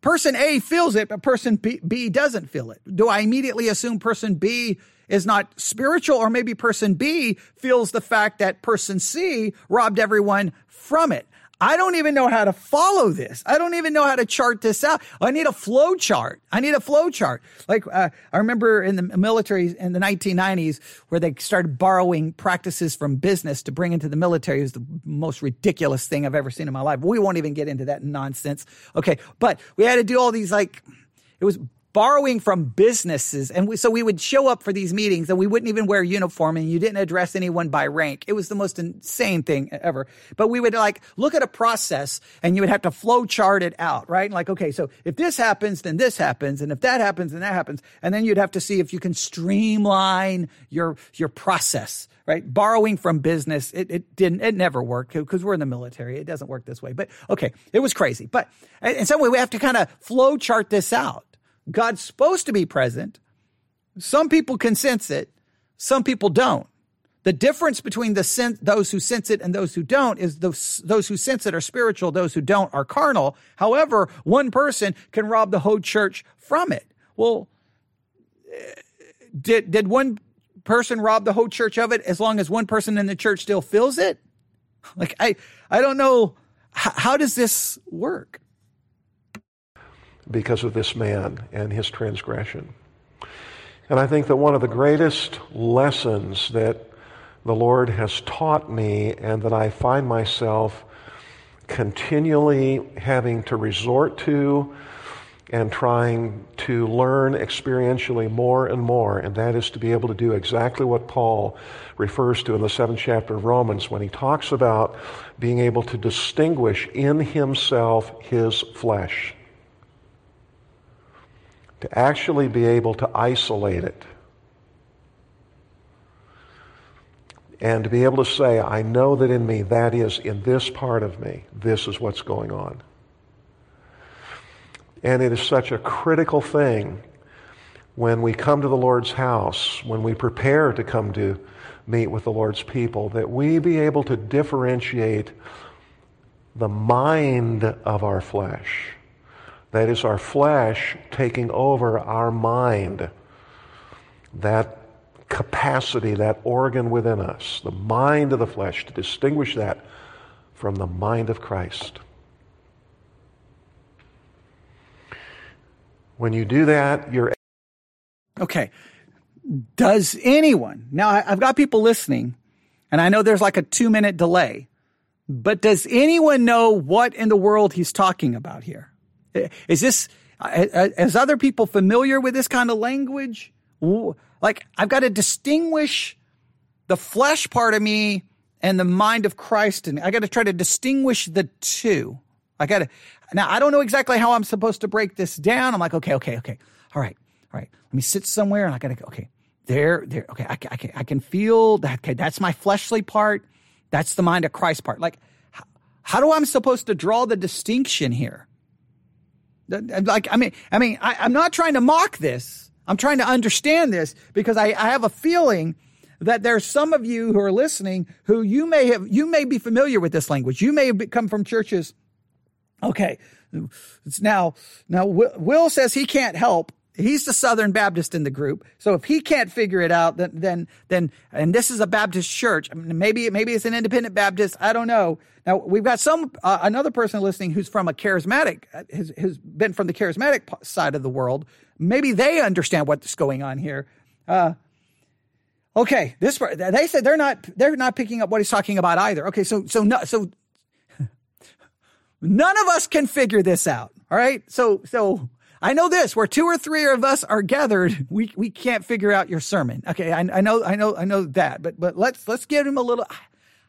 person A feels it, but person B, B doesn't feel it. Do I immediately assume person B is not spiritual or maybe person B feels the fact that person C robbed everyone from it? I don't even know how to follow this. I don't even know how to chart this out. I need a flow chart. I need a flow chart. Like uh, I remember in the military in the 1990s where they started borrowing practices from business to bring into the military is the most ridiculous thing I've ever seen in my life. We won't even get into that nonsense. Okay, but we had to do all these like it was borrowing from businesses. And we, so we would show up for these meetings and we wouldn't even wear uniform and you didn't address anyone by rank. It was the most insane thing ever. But we would like look at a process and you would have to flow chart it out, right? Like, okay, so if this happens, then this happens. And if that happens, then that happens. And then you'd have to see if you can streamline your, your process, right? Borrowing from business, it, it didn't, it never worked because we're in the military. It doesn't work this way. But okay, it was crazy. But in some way, we have to kind of flow chart this out God's supposed to be present. Some people can sense it, some people don't. The difference between the sen- those who sense it and those who don't is those, those who sense it are spiritual, those who don't are carnal. However, one person can rob the whole church from it. Well, eh, did, did one person rob the whole church of it as long as one person in the church still feels it? (laughs) Like, I, I don't know. H- how does this work? Because of this man and his transgression. And I think that one of the greatest lessons that the Lord has taught me and that I find myself continually having to resort to and trying to learn experientially more and more, and that is to be able to do exactly what Paul refers to in the seventh chapter of Romans when he talks about being able to distinguish in himself his flesh to actually be able to isolate it. And to be able to say, I know that in me, that is, in this part of me, this is what's going on. And it is such a critical thing when we come to the Lord's house, when we prepare to come to meet with the Lord's people, that we be able to differentiate the mind of our flesh. That is, our flesh taking over our mind. That capacity, that organ within us, the mind of the flesh, to distinguish that from the mind of Christ. When you do that, you're. Okay. Does anyone, now I've got people listening, and I know there's like a two minute delay, but does anyone know what in the world he's talking about here? Is this, uh, uh, as other people familiar with this kind of language? Like, I've got to distinguish the flesh part of me and the mind of Christ, and I got to try to distinguish the two. I got to, now I don't know exactly how I'm supposed to break this down. I'm like, okay, okay, okay. All right, all right. Let me sit somewhere and I got to go, okay, there, there. Okay, I, I, can, I can feel that. Okay, that's my fleshly part. That's the mind of Christ part. Like, how, how do I'm supposed to draw the distinction here? Like, I mean, I mean, I, I'm not trying to mock this. I'm trying to understand this because I, I have a feeling that there's some of you who are listening who you may have, you may be familiar with this language. You may have come from churches. Okay. It's now, now Will says he can't help. He's the Southern Baptist in the group. So if he can't figure it out, then, then, then, and this is a Baptist church. I mean, maybe, maybe it's an independent Baptist. I don't know. Now we've got some, uh, another person listening who's from a charismatic, has, has been from the charismatic side of the world. Maybe they understand what's going on here. Uh, okay. This, they said they're not, they're not picking up what he's talking about either. Okay. So, so, no, so (laughs) none of us can figure this out. All right. So, so, I know this, where two or three of us are gathered, we, we can't figure out your sermon. Okay. I, I know, I know, I know that, but, but let's, let's give him a little,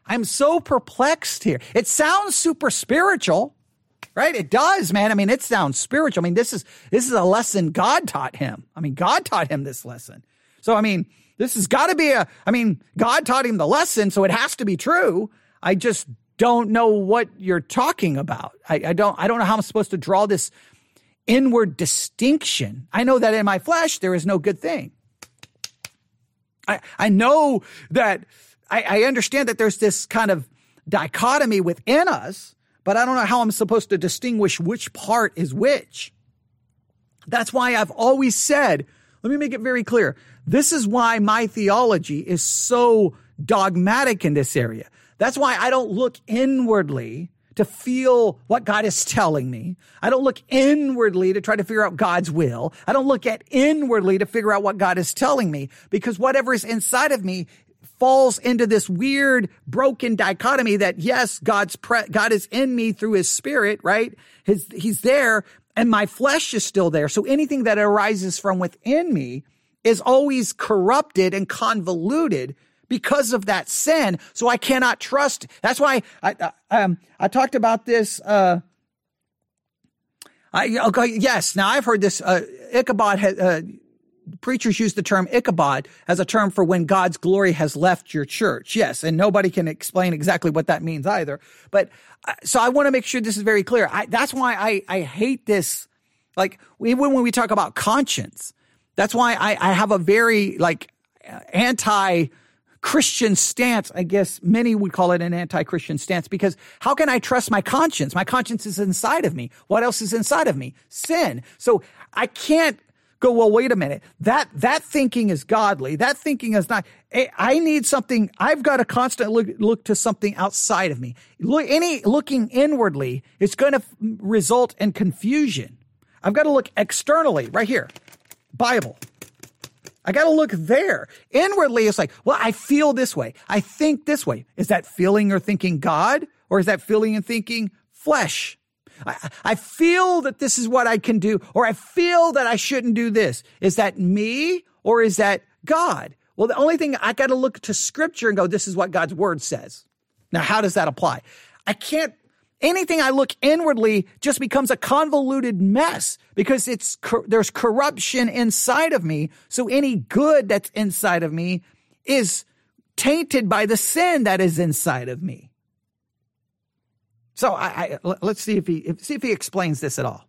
I'm so perplexed here. It sounds super spiritual, right? It does, man. I mean, it sounds spiritual. I mean, this is, this is a lesson God taught him. I mean, God taught him this lesson. So, I mean, this has got to be a, I mean, God taught him the lesson, so it has to be true. I just don't know what you're talking about. I, I don't, I don't know how I'm supposed to draw this inward distinction. I know that in my flesh, there is no good thing. I, I know that I, I understand that there's this kind of dichotomy within us, but I don't know how I'm supposed to distinguish which part is which. That's why I've always said, let me make it very clear. This is why my theology is so dogmatic in this area. That's why I don't look inwardly to feel what God is telling me. I don't look inwardly to try to figure out God's will. I don't look at inwardly to figure out what God is telling me because whatever is inside of me falls into this weird broken dichotomy that yes, God's pre- God is in me through his spirit, right? His, he's there and my flesh is still there. So anything that arises from within me is always corrupted and convoluted because of that sin. So I cannot trust. That's why I, I, um, I talked about this, uh, I, okay, yes. Now I've heard this, uh, Ichabod has, uh, preachers use the term Ichabod as a term for when God's glory has left your church. Yes. And nobody can explain exactly what that means either. But uh, so I want to make sure this is very clear. I, that's why I, I hate this. Like even when we talk about conscience, that's why I, I have a very like anti Christian stance. I guess many would call it an anti-Christian stance because how can I trust my conscience? My conscience is inside of me. What else is inside of me? Sin. So I can't go, well, wait a minute. That, that thinking is godly. That thinking is not, eh, I need something. I've got to constantly look, look to something outside of me. Look, any looking inwardly is going to result in confusion. I've got to look externally right here. Bible. I got to look there. Inwardly, it's like, well, I feel this way. I think this way. Is that feeling or thinking God? Or is that feeling and thinking flesh? I, I feel that this is what I can do, or I feel that I shouldn't do this. Is that me or is that God? Well, the only thing I got to look to scripture and go, this is what God's word says. Now, how does that apply? I can't, anything I look inwardly just becomes a convoluted mess because it's, there's corruption inside of me. So any good that's inside of me is tainted by the sin that is inside of me. So let's see if he if, see if he explains this at all.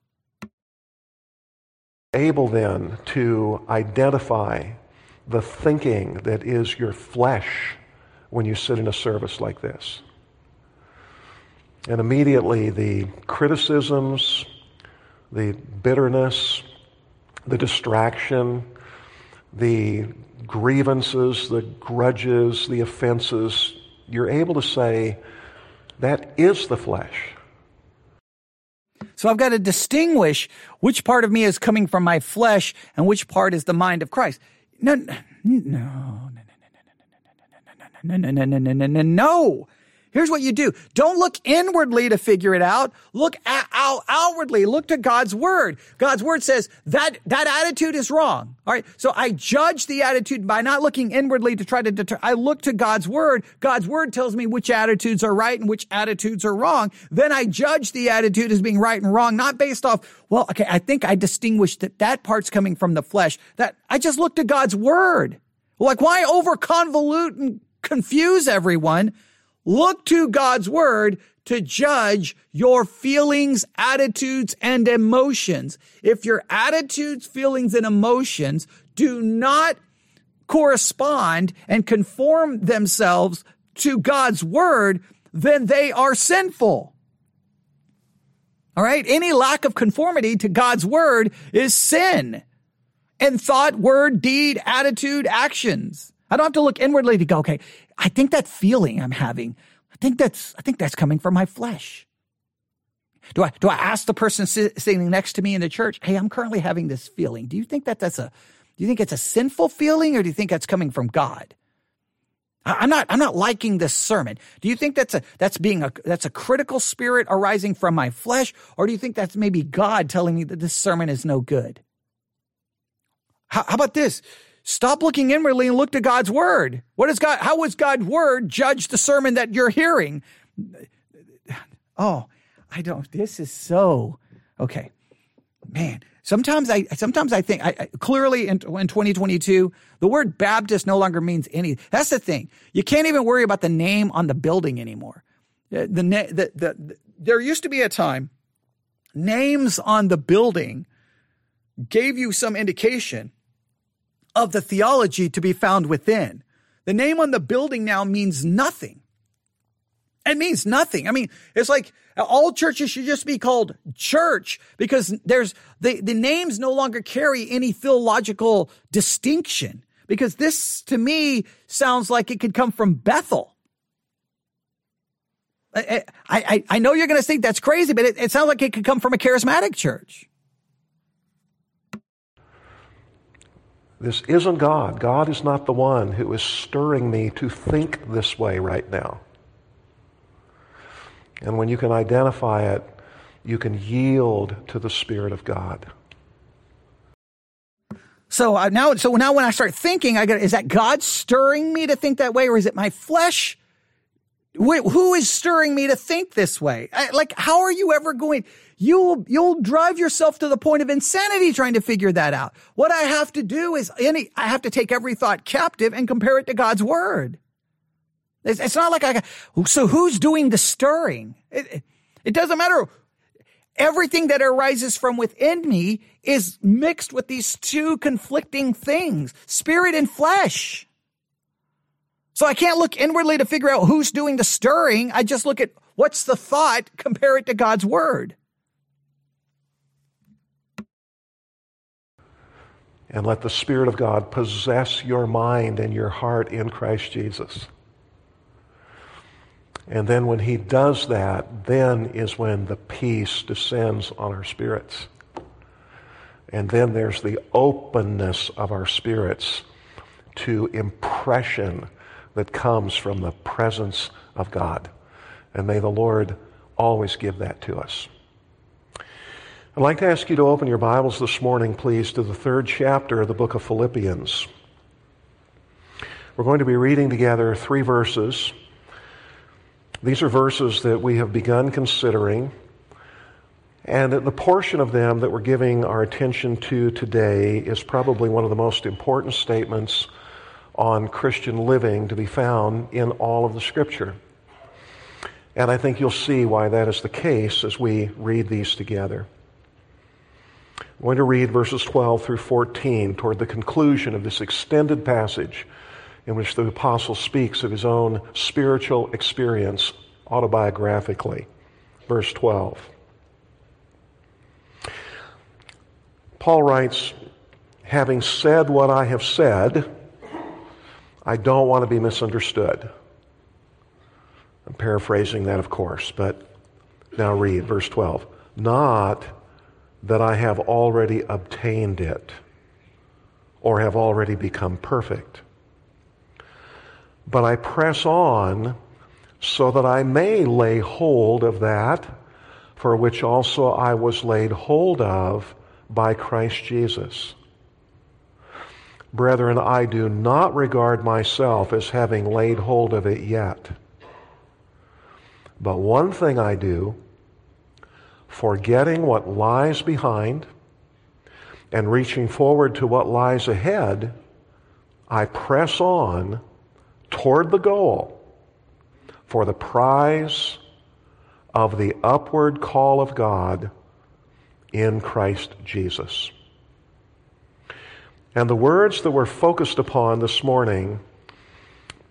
able then to identify the thinking that is your flesh when you sit in a service like this. And immediately the criticisms, the bitterness, the distraction, the grievances, the grudges, the offenses, you're able to say, that is the flesh. So I've got to distinguish which part of me is coming from my flesh and which part is the mind of Christ. No, no, no, no, no, no, no, no, no, no, no, no, no. Here's what you do. Don't look inwardly to figure it out. Look at, out, outwardly. Look to God's word. God's word says that that attitude is wrong. All right. So I judge the attitude by not looking inwardly to try to deter. I look to God's word. God's word tells me which attitudes are right and which attitudes are wrong. Then I judge the attitude as being right and wrong, not based off, well, okay, I think I distinguish that that part's coming from the flesh. That I just look to God's word. Like why over convolute and confuse everyone? Look to God's word to judge your feelings, attitudes, and emotions. If your attitudes, feelings, and emotions do not correspond and conform themselves to God's word, then they are sinful. All right. Any lack of conformity to God's word is sin in thought, word, deed, attitude, actions. I don't have to look inwardly to go, okay, I think that feeling I'm having, I think that's, I think that's coming from my flesh. Do I, do I ask the person sitting next to me in the church, hey, I'm currently having this feeling. Do you think that that's a, do you think it's a sinful feeling or do you think that's coming from God? I'm not, I'm not liking this sermon. Do you think that's a, that's being a, that's a critical spirit arising from my flesh? Or do you think that's maybe God telling me that this sermon is no good? How, how about this? Stop looking inwardly and look to God's word. What is God? How was God's word judge the sermon that you're hearing? Oh, I don't. This is so okay, man. Sometimes I sometimes I think I, I, clearly in, in 2022 the word Baptist no longer means any. That's the thing. You can't even worry about the name on the building anymore. Uh, the, the, the, the there used to be a time names on the building gave you some indication of the theology to be found within. The name on the building now means nothing. It means nothing. I mean, it's like all churches should just be called church because there's the, the names no longer carry any theological distinction because this to me sounds like it could come from Bethel. I, I, I know you're going to think that's crazy, but it, it sounds like it could come from a charismatic church. This isn't God. God is not the one who is stirring me to think this way right now. And when you can identify it, you can yield to the Spirit of God. So uh, now, so now when I start thinking, I go, is that God stirring me to think that way, or is it my flesh? who is stirring me to think this way? I, like, how are you ever going? You'll, you'll drive yourself to the point of insanity trying to figure that out. What I have to do is any, I have to take every thought captive and compare it to God's word. It's, it's not like I, so who's doing the stirring? It, it doesn't matter. Everything that arises from within me is mixed with these two conflicting things, spirit and flesh. So I can't look inwardly to figure out who's doing the stirring. I just look at what's the thought, compare it to God's word. And let the Spirit of God possess your mind and your heart in Christ Jesus. And then when He does that, then is when the peace descends on our spirits. And then there's the openness of our spirits to impression that comes from the presence of God. And may the Lord always give that to us. I'd like to ask you to open your Bibles this morning, please, to the third chapter of the book of Philippians. We're going to be reading together three verses. These are verses that we have begun considering, and the portion of them that we're giving our attention to today is probably one of the most important statements on Christian living to be found in all of the Scripture. And I think you'll see why that is the case as we read these together. I'm going to read verses 12 through 14 toward the conclusion of this extended passage in which the apostle speaks of his own spiritual experience autobiographically. Verse 12. Paul writes, Having said what I have said, I don't want to be misunderstood. I'm paraphrasing that, of course, but now read verse 12. Not that I have already obtained it or have already become perfect, but I press on so that I may lay hold of that for which also I was laid hold of by Christ Jesus. Brethren, I do not regard myself as having laid hold of it yet. But one thing I do, forgetting what lies behind and reaching forward to what lies ahead, I press on toward the goal for the prize of the upward call of God in Christ Jesus. And the words that we're focused upon this morning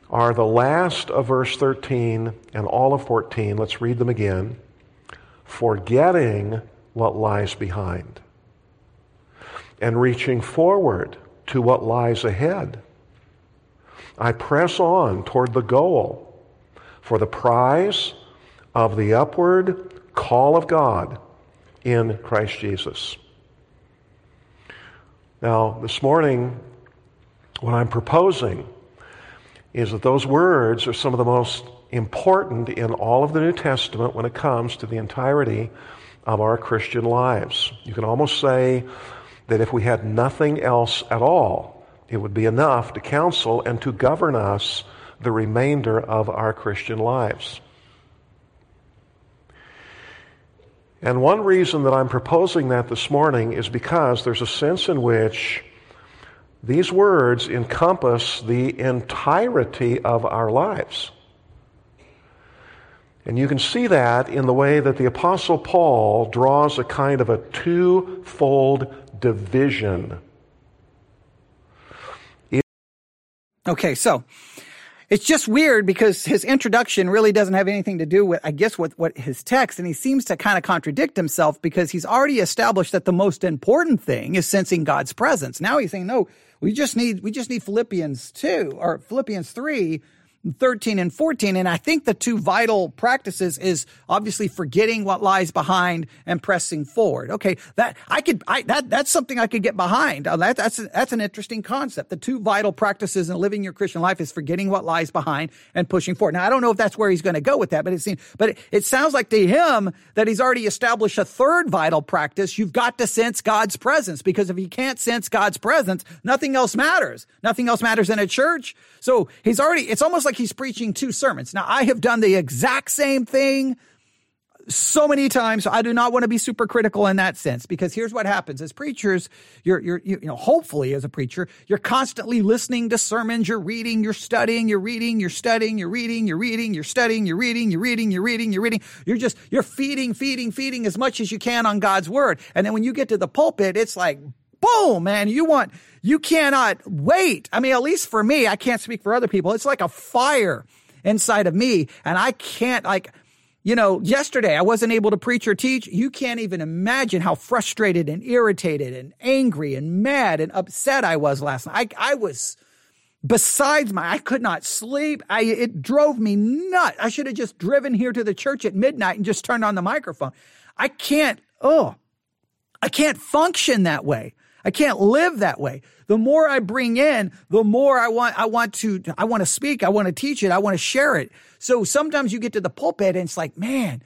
are the last of verse 13 and all of 14. Let's read them again. Forgetting what lies behind and reaching forward to what lies ahead. I press on toward the goal for the prize of the upward call of God in Christ Jesus. Now, this morning, what I'm proposing is that those words are some of the most important in all of the New Testament when it comes to the entirety of our Christian lives. You can almost say that if we had nothing else at all, it would be enough to counsel and to govern us the remainder of our Christian lives. And one reason that I'm proposing that this morning is because there's a sense in which these words encompass the entirety of our lives. And you can see that in the way that the Apostle Paul draws a kind of a twofold division. Okay, so it's just weird because his introduction really doesn't have anything to do with, I guess, with what his text. And he seems to kind of contradict himself because he's already established that the most important thing is sensing God's presence. Now he's saying, no, we just need, we just need Philippians 2 or Philippians 3 13 and 14. And I think the two vital practices is obviously forgetting what lies behind and pressing forward. Okay. That I could, I, that, that's something I could get behind. Uh, that, that's, that's an interesting concept. The two vital practices in living your Christian life is forgetting what lies behind and pushing forward. Now, I don't know if that's where he's going to go with that, but it seems, but it, it sounds like to him that he's already established a third vital practice. You've got to sense God's presence because if you can't sense God's presence, nothing else matters. Nothing else matters in a church. So he's already, it's almost like he's preaching two sermons. Now, I have done the exact same thing so many times. I do not want to be super critical in that sense because here's what happens as preachers. You're, you're, you know, hopefully as a preacher, you're constantly listening to sermons. You're reading, you're studying, you're reading, you're studying, you're reading, you're reading, you're studying, you're reading, you're reading, you're reading, you're reading. You're just, you're feeding, feeding, feeding as much as you can on God's word. And then when you get to the pulpit, it's like, boom, man, you want, you cannot wait. I mean, at least for me, I can't speak for other people. It's like a fire inside of me. And I can't like, you know, yesterday I wasn't able to preach or teach. You can't even imagine how frustrated and irritated and angry and mad and upset I was last night. I, I was besides my, I could not sleep. I, it drove me nuts. I should have just driven here to the church at midnight and just turned on the microphone. I can't, oh, I can't function that way. I can't live that way. The more I bring in, the more I want, I want to, I want to speak. I want to teach it. I want to share it. So sometimes you get to the pulpit and it's like, man,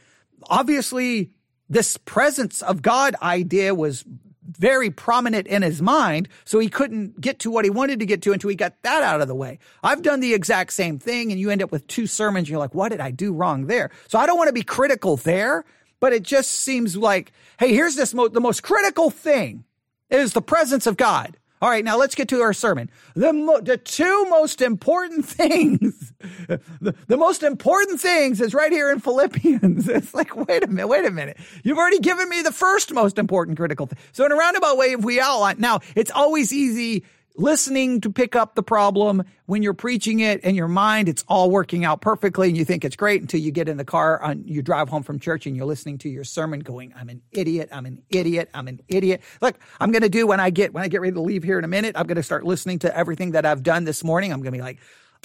obviously this presence of God idea was very prominent in his mind. So he couldn't get to what he wanted to get to until he got that out of the way. I've done the exact same thing and you end up with two sermons. You're like, what did I do wrong there? So I don't want to be critical there, but it just seems like, hey, here's this mo- the most critical thing is the presence of God. All right, now let's get to our sermon. The, mo- the two most important (laughs) things, the, the most important things is right here in Philippians. (laughs) It's like, wait a minute, wait a minute. You've already given me the first most important critical thing. So in a roundabout way, if we outline, now it's always easy listening to pick up the problem. When you're preaching it in your mind it's all working out perfectly and you think it's great until you get in the car on you drive home from church and you're listening to your sermon going i'm an idiot. I'm an idiot. I'm an idiot. Look i'm going to do when i get when i get ready to leave here in a minute i'm going to start listening to everything that i've done this morning. I'm going to be like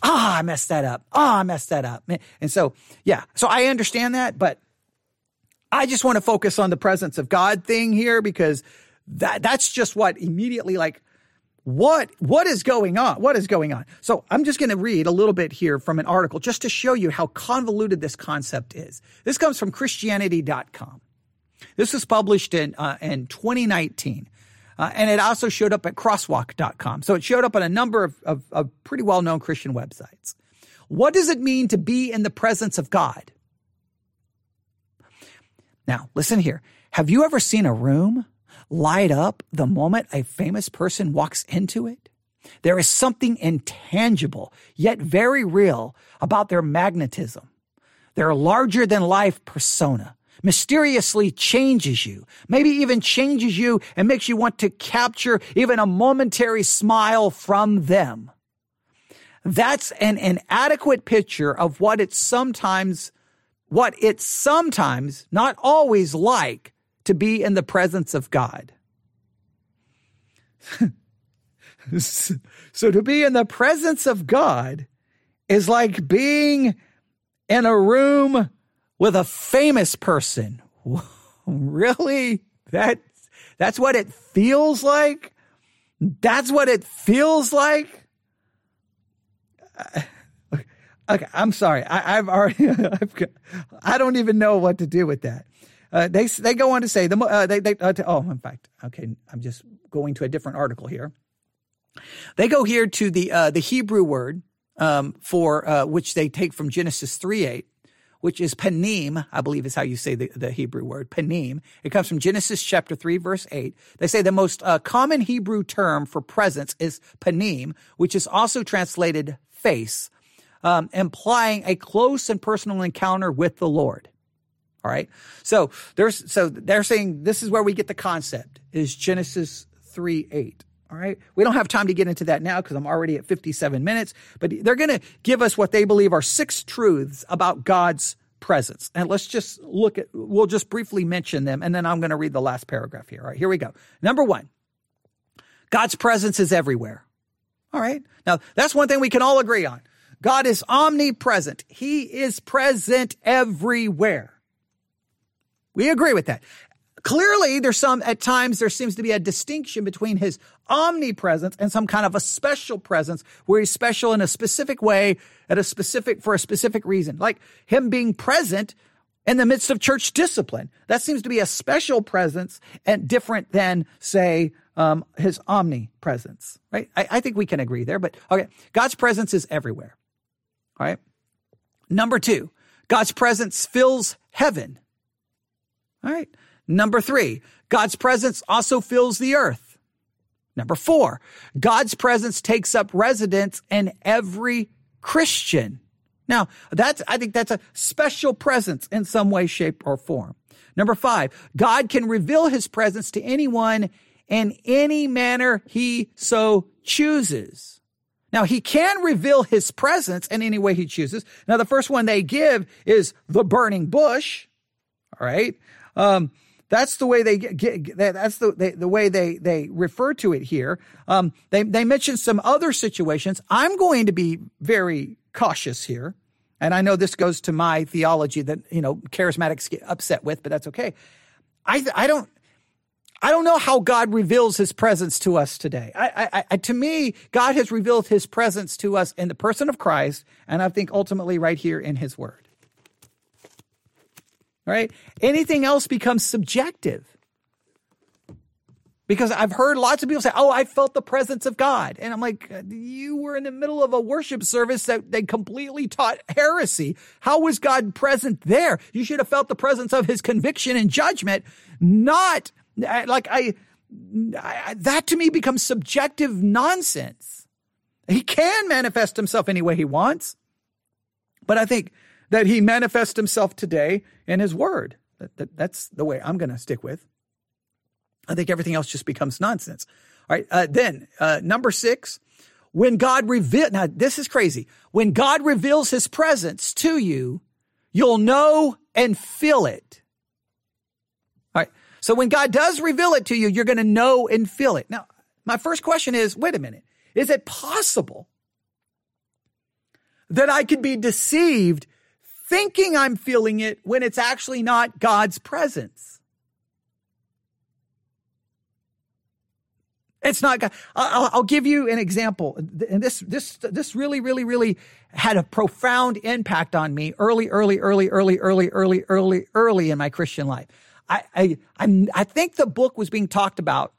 ah oh, i messed that up. Ah oh, i messed that up. And so yeah. So i understand that but i just want to focus on the presence of god thing here because that that's just what immediately like what what is going on? What is going on? So i'm just going to read a little bit here from an article just to show you how convoluted this concept is. This comes from christianity.com this was published in uh, in 2019 uh, and it also showed up at crosswalk.com so it showed up on a number of, of, of pretty well-known christian websites. What does it mean to be in the presence of god? Now listen here. Have you ever seen a room light up the moment a famous person walks into it? There is something intangible, yet very real, about their magnetism. Their larger than life persona mysteriously changes you, maybe even changes you and makes you want to capture even a momentary smile from them. That's an inadequate picture of what it's sometimes, what it's sometimes, not always like to be in the presence of God. (laughs) so to be in the presence of God is like being in a room with a famous person. (laughs) really? That that's what it feels like? That's what it feels like? Uh, okay, I'm sorry. I, have already. (laughs) I've, I don't even know what to do with that. Uh, they they go on to say the uh, they they uh, to, oh in fact okay I'm just going to a different article here. They go here to the uh, the Hebrew word um, for uh, which they take from Genesis three eight, which is panim. I believe is how you say the, the Hebrew word panim. It comes from Genesis chapter three verse eight. They say the most uh, common Hebrew term for presence is panim, which is also translated face, um, implying a close and personal encounter with the Lord. All right. So there's, so they're saying this is where we get the concept is Genesis 3 8. All right. We don't have time to get into that now because I'm already at 57 minutes, but they're going to give us what they believe are six truths about God's presence. And let's just look at, we'll just briefly mention them and then I'm going to read the last paragraph here. All right. Here we go. Number one, God's presence is everywhere. All right. Now that's one thing we can all agree on. God is omnipresent. He is present everywhere. We agree with that. Clearly, there's some, at times, there seems to be a distinction between his omnipresence and some kind of a special presence where he's special in a specific way at a specific, for a specific reason. Like him being present in the midst of church discipline. That seems to be a special presence and different than, say, um, his omnipresence, right? I, I think we can agree there, but okay. God's presence is everywhere. All right. Number two, God's presence fills heaven. All right. Number three, God's presence also fills the earth. Number four, God's presence takes up residence in every Christian. Now, that's, I think that's a special presence in some way, shape, or form. Number five, God can reveal his presence to anyone in any manner he so chooses. Now, he can reveal his presence in any way he chooses. Now, the first one they give is the burning bush. All right. Um, that's the way they get, that's the, the, the, way they, they refer to it here. Um, they, they mention some other situations. I'm going to be very cautious here. And I know this goes to my theology that, you know, charismatics get upset with, but that's okay. I, I don't, I don't know how God reveals his presence to us today. I, I, to me, God has revealed his presence to us in the person of Christ. And I think ultimately right here in his word right? Anything else becomes subjective. Because I've heard lots of people say, Oh, I felt the presence of God. And I'm like, uh, You were in the middle of a worship service that they completely taught heresy. How was God present there? You should have felt the presence of his conviction and judgment, not uh, like I, I, that to me becomes subjective nonsense. He can manifest himself any way he wants, but I think that he manifests himself today in his word. That, that, that's the way I'm going to stick with. I think everything else just becomes nonsense. All right. Uh, then, uh, number six, when God reveal, now this is crazy. When God reveals his presence to you, you'll know and feel it. All right. So when God does reveal it to you, you're going to know and feel it. Now, my first question is, wait a minute. Is it possible that I could be deceived thinking I'm feeling it when it's actually not God's presence? It's not God. I'll, I'll, give you an example. And this, this, this really, really, really had a profound impact on me early, early, early, early, early, early, early, early in my Christian life. I, I, I, think the book was being talked about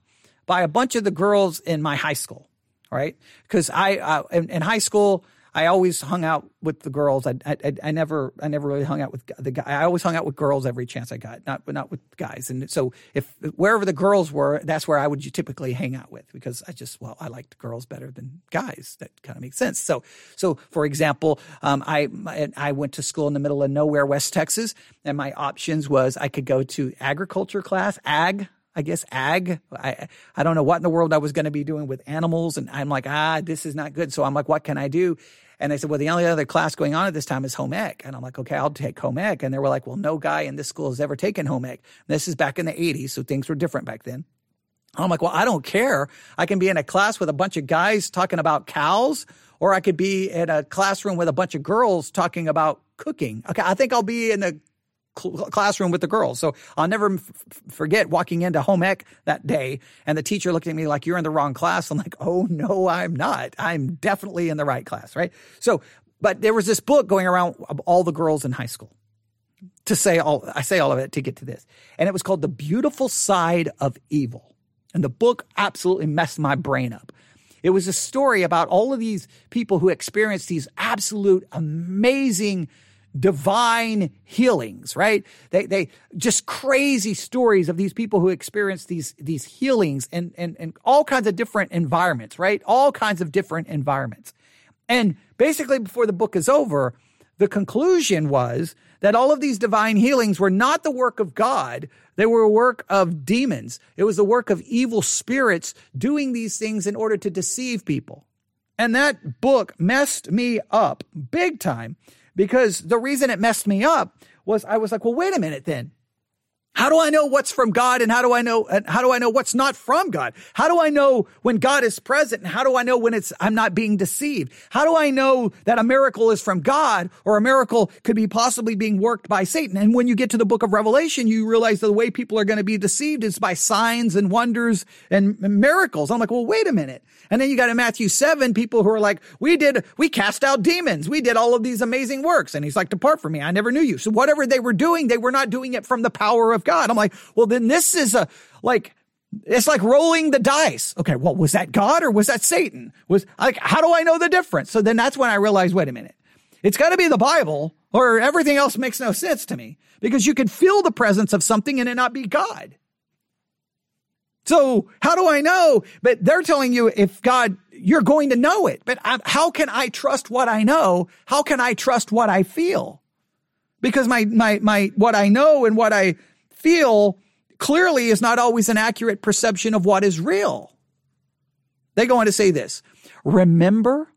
by a bunch of the girls in my high school. Right. Cause I, uh, in, in high school, I always hung out with the girls. I, I, I never I never really hung out with the guy. I always hung out with girls every chance I got, not not with guys. And so if wherever the girls were, that's where I would typically hang out with because I just well I liked girls better than guys. That kind of makes sense. So so for example, um, I I went to school in the middle of nowhere, West Texas, and my options was I could go to agriculture class, ag I guess ag. I I don't know what in the world I was going to be doing with animals, and I'm like, ah, this is not good. So I'm like, what can I do? And they said, well, the only other class going on at this time is home ec. And I'm like, okay, I'll take home ec. And they were like, well, no guy in this school has ever taken home ec. This is back in the 80s, so things were different back then. I'm like, well, I don't care. I can be in a class with a bunch of guys talking about cows, or I could be in a classroom with a bunch of girls talking about cooking. Okay, I think I'll be in a cl- classroom with the girls. So I'll never f- forget walking into home ec that day and the teacher looked at me like, you're in the wrong class. I'm like, oh no, I'm not. I'm definitely in the right class, right? So, but there was this book going around of all the girls in high school to say all, I say all of it to get to this. And it was called The Beautiful Side of Evil. And the book absolutely messed my brain up. It was a story about all of these people who experienced these absolute amazing divine healings, right? They, they just crazy stories of these people who experience these, these healings and, and, and all kinds of different environments, right? All kinds of different environments. And basically before the book is over, the conclusion was that all of these divine healings were not the work of God. They were a work of demons. It was the work of evil spirits doing these things in order to deceive people. And that book messed me up big time because the reason it messed me up was I was like, well, wait a minute then. How do I know what's from God and how do I know how do I know what's not from God? How do I know when God is present and how do I know when it's I'm not being deceived? How do I know that a miracle is from God or a miracle could be possibly being worked by Satan? And when you get to the book of Revelation, you realize that the way people are going to be deceived is by signs and wonders and miracles. I'm like, well, wait a minute. And then you got in Matthew 7 people who are like, we did, we cast out demons. We did all of these amazing works. And he's like, depart from me. I never knew you. So whatever they were doing, they were not doing it from the power of God. I'm like, well, then this is a, like, it's like rolling the dice. Okay, well, was that God or was that Satan? Was like, how do I know the difference? So then that's when I realized, wait a minute. It's got to be the Bible or everything else makes no sense to me because you could feel the presence of something and it not be God. So how do I know? But they're telling you if God, you're going to know it. But I'm, how can I trust what I know? How can I trust what I feel? Because my, my, my, what I know and what I feel clearly is not always an accurate perception of what is real. They go on to say this. Remember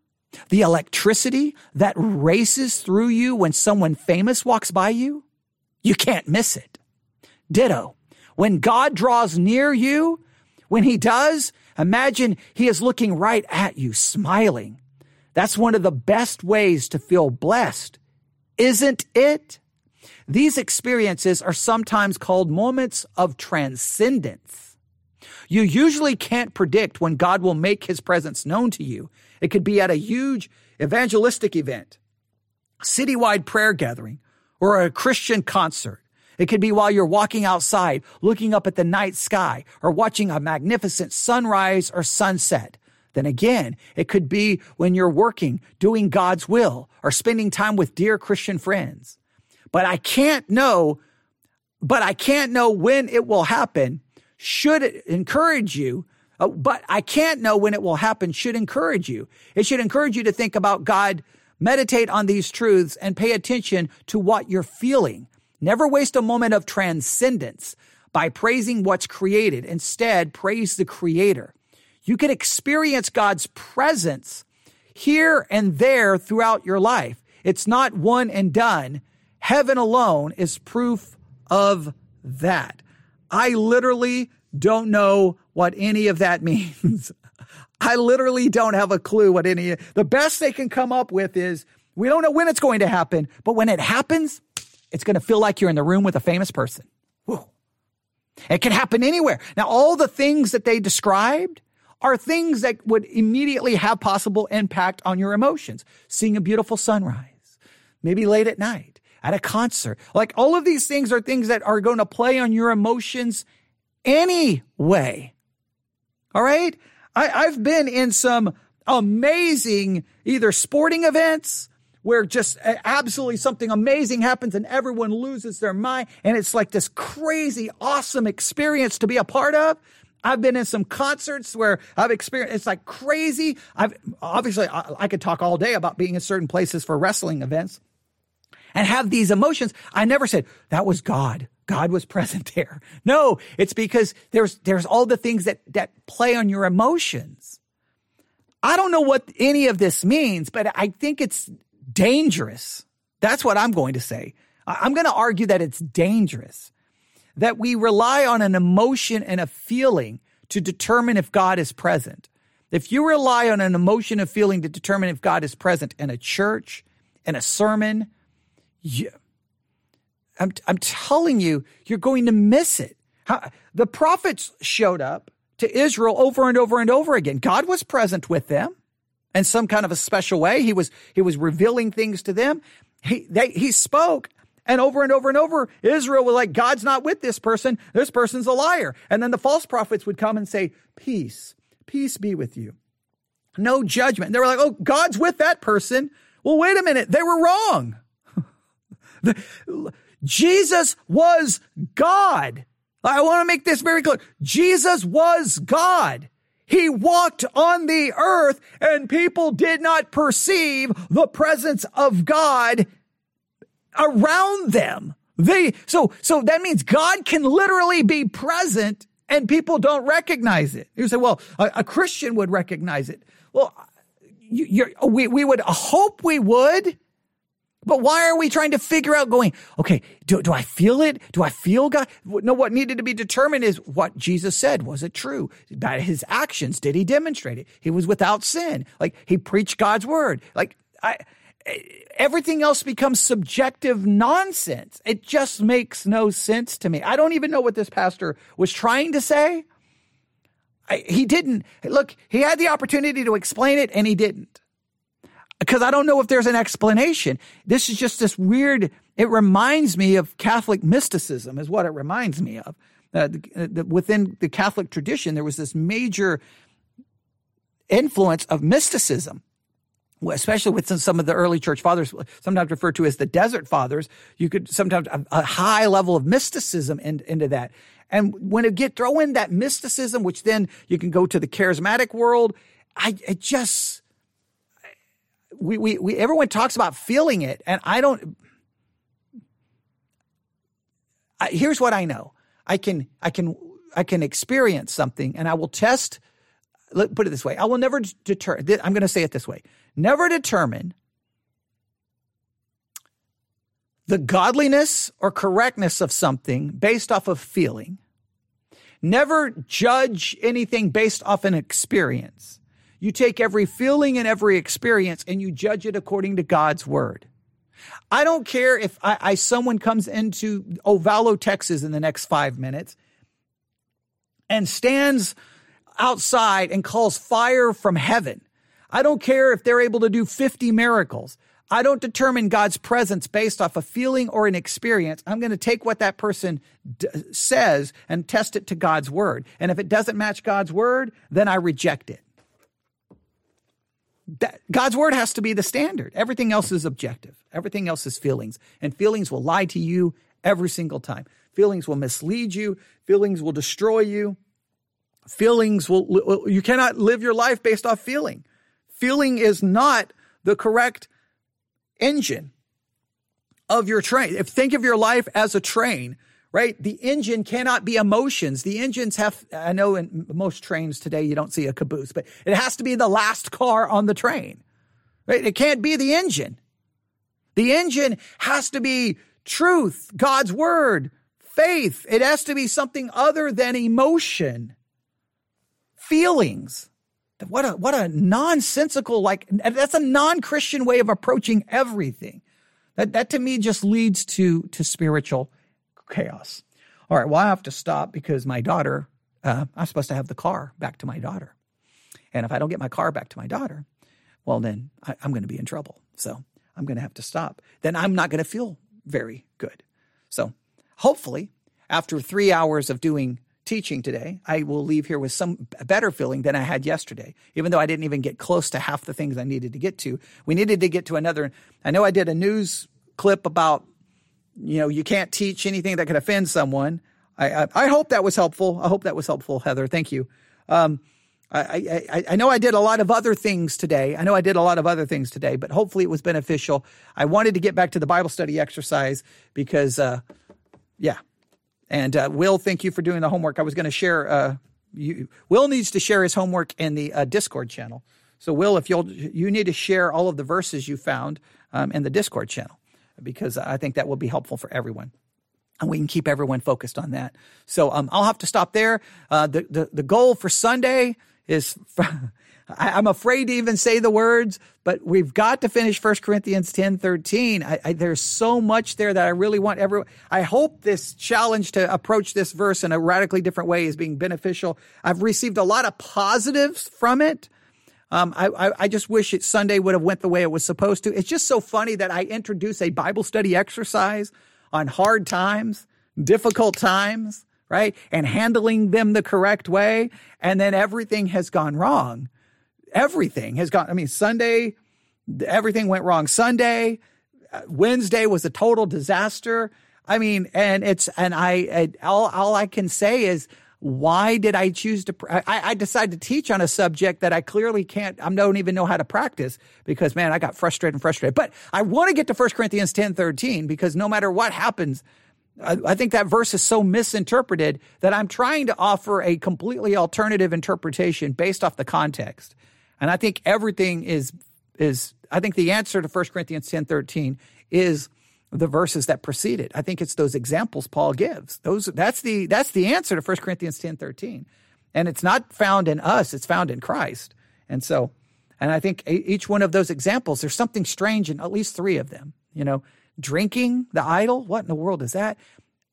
the electricity that races through you when someone famous walks by you? You can't miss it. Ditto. When God draws near you, when he does, imagine he is looking right at you, smiling. That's one of the best ways to feel blessed, isn't it? These experiences are sometimes called moments of transcendence. You usually can't predict when God will make his presence known to you. It could be at a huge evangelistic event, citywide prayer gathering, or a Christian concert. It could be while you're walking outside, looking up at the night sky, or watching a magnificent sunrise or sunset. Then again, it could be when you're working, doing God's will, or spending time with dear Christian friends but I can't know, but I can't know when it will happen. should it encourage you, uh, but I can't know when it will happen, should encourage you. It should encourage you to think about God, meditate on these truths, and pay attention to what you're feeling. Never waste a moment of transcendence by praising what's created. Instead, praise the creator. You can experience God's presence here and there throughout your life. It's not one and done. Heaven alone is proof of that. I literally don't know what any of that (laughs) means. I literally don't have a clue what any the best they can come up with is we don't know when it's going to happen, but when it happens, it's going to feel like you're in the room with a famous person. Whew. It can happen anywhere. Now, all the things that they described are things that would immediately have possible impact on your emotions. Seeing a beautiful sunrise, maybe late at night, at a concert. Like all of these things are things that are going to play on your emotions anyway. All right. I, I've been in some amazing either sporting events where just absolutely something amazing happens and everyone loses their mind. And it's like this crazy, awesome experience to be a part of. I've been in some concerts where I've experienced it's like crazy. I've obviously I, I, could talk all day about being in certain places for wrestling events and have these emotions. I never said that was God. God was (laughs) present there. No, it's because there's there's all the things that that play on your emotions. I don't know what any of this means, but I think it's dangerous. That's what I'm going to say. I'm going to argue that it's dangerous that we rely on an emotion and a feeling to determine if God is present. If you rely on an emotion and feeling to determine if God is present in a church, in a sermon, you, I'm, I'm telling you, you're going to miss it. How, the prophets showed up to Israel over and over and over again. God was present with them in some kind of a special way. He was, he was revealing things to them. He, they, he spoke and over and over and over, Israel was like, God's not with this person. This person's a liar. And then the false prophets would come and say, Peace, peace be with you. No judgment. And they were like, Oh, God's with that person. Well, wait a minute. They were wrong. Jesus was God. I want to make this very clear. Jesus was God. He walked on the earth and people did not perceive the presence of God around them. They, so, so that means God can literally be present and people don't recognize it. You say, well, a, a Christian would recognize it. Well, you, we, we would hope we would, but why are we trying to figure out going, okay, do, do I feel it? Do I feel God? No, what needed to be determined is what Jesus said. Was it true? By his actions, did he demonstrate it? He was without sin. Like he preached God's word. Like I, everything else becomes subjective nonsense. It just makes no sense to me. I don't even know what this pastor was trying to say. I, he didn't look, he had the opportunity to explain it and he didn't. Because I don't know if there's an explanation. This is just this weird, it reminds me of Catholic mysticism, is what it reminds me of. Uh, the, the, within the Catholic tradition, there was this major influence of mysticism especially with some of the early church fathers, sometimes referred to as the desert fathers, you could sometimes a high level of mysticism in, into that. And when it get throw in that mysticism, which then you can go to the charismatic world, I it just we we, we everyone talks about feeling it, and I don't. I, here's what I know: I can I can I can experience something, and I will test. Let put it this way: I will never deter. I'm going to say it this way: never determine the godliness or correctness of something based off of feeling. Never judge anything based off an experience. You take every feeling and every experience and you judge it according to God's word. I don't care if I, I someone comes into Ovalo, Texas in the next five minutes and stands outside and calls fire from heaven I don't care if they're able to do 50 miracles. I don't determine God's presence based off a feeling or an experience. I'm going to take what that person d- says and test it to God's word. And if it doesn't match God's word, then I reject it. That, God's word has to be the standard. Everything else is objective. Everything else is feelings. And feelings will lie to you every single time. Feelings will mislead you. Feelings will destroy you. Feelings will, you cannot live your life based off feeling. Feeling is not the correct engine of your train. If think of your life as a train, right? The engine cannot be emotions. The engines have, I know in most trains today you don't see a caboose, but it has to be the last car on the train, right? It can't be the engine. The engine has to be truth, God's word, faith. It has to be something other than emotion, feelings. What a, what a nonsensical, like, that's a non-Christian way of approaching everything. That, that to me just leads to, to spiritual chaos. All right. Well, I have to stop because my daughter, uh, I'm supposed to have the car back to my daughter. And if I don't get my car back to my daughter, well, then I, I'm going to be in trouble. So I'm going to have to stop. Then I'm not going to feel very good. So hopefully, after three hours of doing teaching today, I will leave here with some better feeling than I had yesterday, even though I didn't even get close to half the things I needed to get to. We needed to get to another. I know I did a news clip about, you know, you can't teach anything that could offend someone. I, I, I hope that was helpful. I hope that was helpful, Heather. Thank you. Um, I, I, I know I did a lot of other things today. I know I did a lot of other things today, but hopefully it was beneficial. I wanted to get back to the Bible study exercise because, uh, yeah, and uh, Will, thank you for doing the homework. I was going to share. Uh, you, Will needs to share his homework in the uh, Discord channel. So, Will, if you'll, you need to share all of the verses you found um, in the Discord channel because I think that will be helpful for everyone. And we can keep everyone focused on that. So um, I'll have to stop there. Uh, the, the the goal for Sunday is (laughs) I, am afraid to even say the words, but we've got to finish 1 Corinthians 10 13. I, I, there's so much there that I really want everyone. I hope this challenge to approach this verse in a radically different way is being beneficial. I've received a lot of positives from it. Um, I, I, just wish it Sunday would have went the way it was supposed to. It's just so funny that I introduce a Bible study exercise on hard times, difficult times, right? And handling them the correct way. And then everything has gone wrong everything has gone. I mean, Sunday, everything went wrong. Sunday, uh, Wednesday was a total disaster. I mean, and it's, and I, I all, all I can say is, why did I choose to? I, I decided to teach on a subject that I clearly can't. I don't even know how to practice because man, I got frustrated and frustrated. But I want to get to 1 Corinthians ten thirteen because no matter what happens, I, I think that verse is so misinterpreted that I'm trying to offer a completely alternative interpretation based off the context. And I think everything is is I think the answer to 1 Corinthians 10 13 is the verses that precede it. I think it's those examples Paul gives. Those that's the that's the answer to 1 Corinthians 10 13. And it's not found in us, it's found in Christ. And so and I think each one of those examples, there's something strange in at least three of them. You know, drinking the idol, what in the world is that?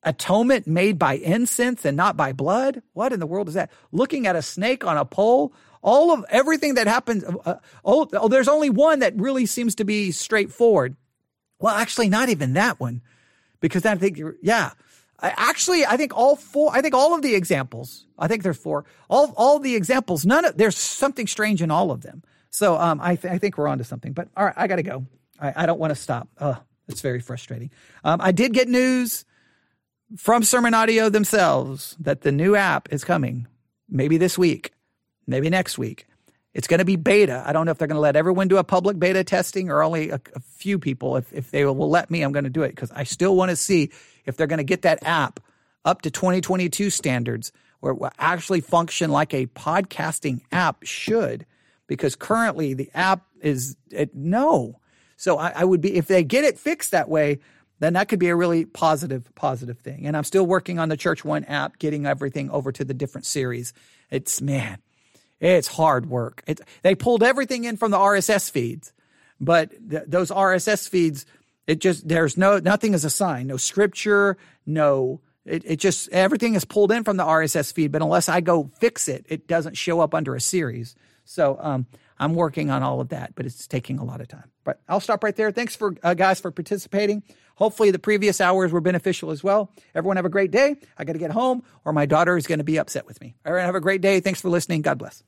Atonement made by incense and not by blood, what in the world is that? Looking at a snake on a pole, all of everything that happens. Uh, oh, oh, there's only one that really seems to be straightforward. Well, actually, not even that one, because I think yeah. I, actually, I think all four, I think all of the examples, I think there's four, all, all the examples, none of, there's something strange in all of them. So, um, I, th- I think we're onto something, but all right, I got to go. I, I don't want to stop. Uh, it's very frustrating. Um, I did get news from Sermon Audio themselves that the new app is coming maybe this week maybe next week. It's going to be beta. I don't know if they're going to let everyone do a public beta testing or only a, a few people. If, if they will let me, I'm going to do it because I still want to see if they're going to get that app up to 2022 standards where it will actually function like a podcasting app should. Because currently the app is it, no. So I, I would be if they get it fixed that way, then that could be a really positive positive thing. And I'm still working on the Church One app, getting everything over to the different series. It's man, it's hard work. It's, they pulled everything in from the RSS feeds, but th- those RSS feeds, it just, there's no, nothing is assigned, no scripture, no, it, it just, everything is pulled in from the RSS feed, but unless I go fix it, it doesn't show up under a series. So, um, I'm working on all of that, but it's taking a lot of time. But I'll stop right there. Thanks for uh, guys for participating. Hopefully the previous hours were beneficial as well. Everyone have a great day. I got to get home or my daughter is going to be upset with me. All right, have a great day. Thanks for listening. God bless.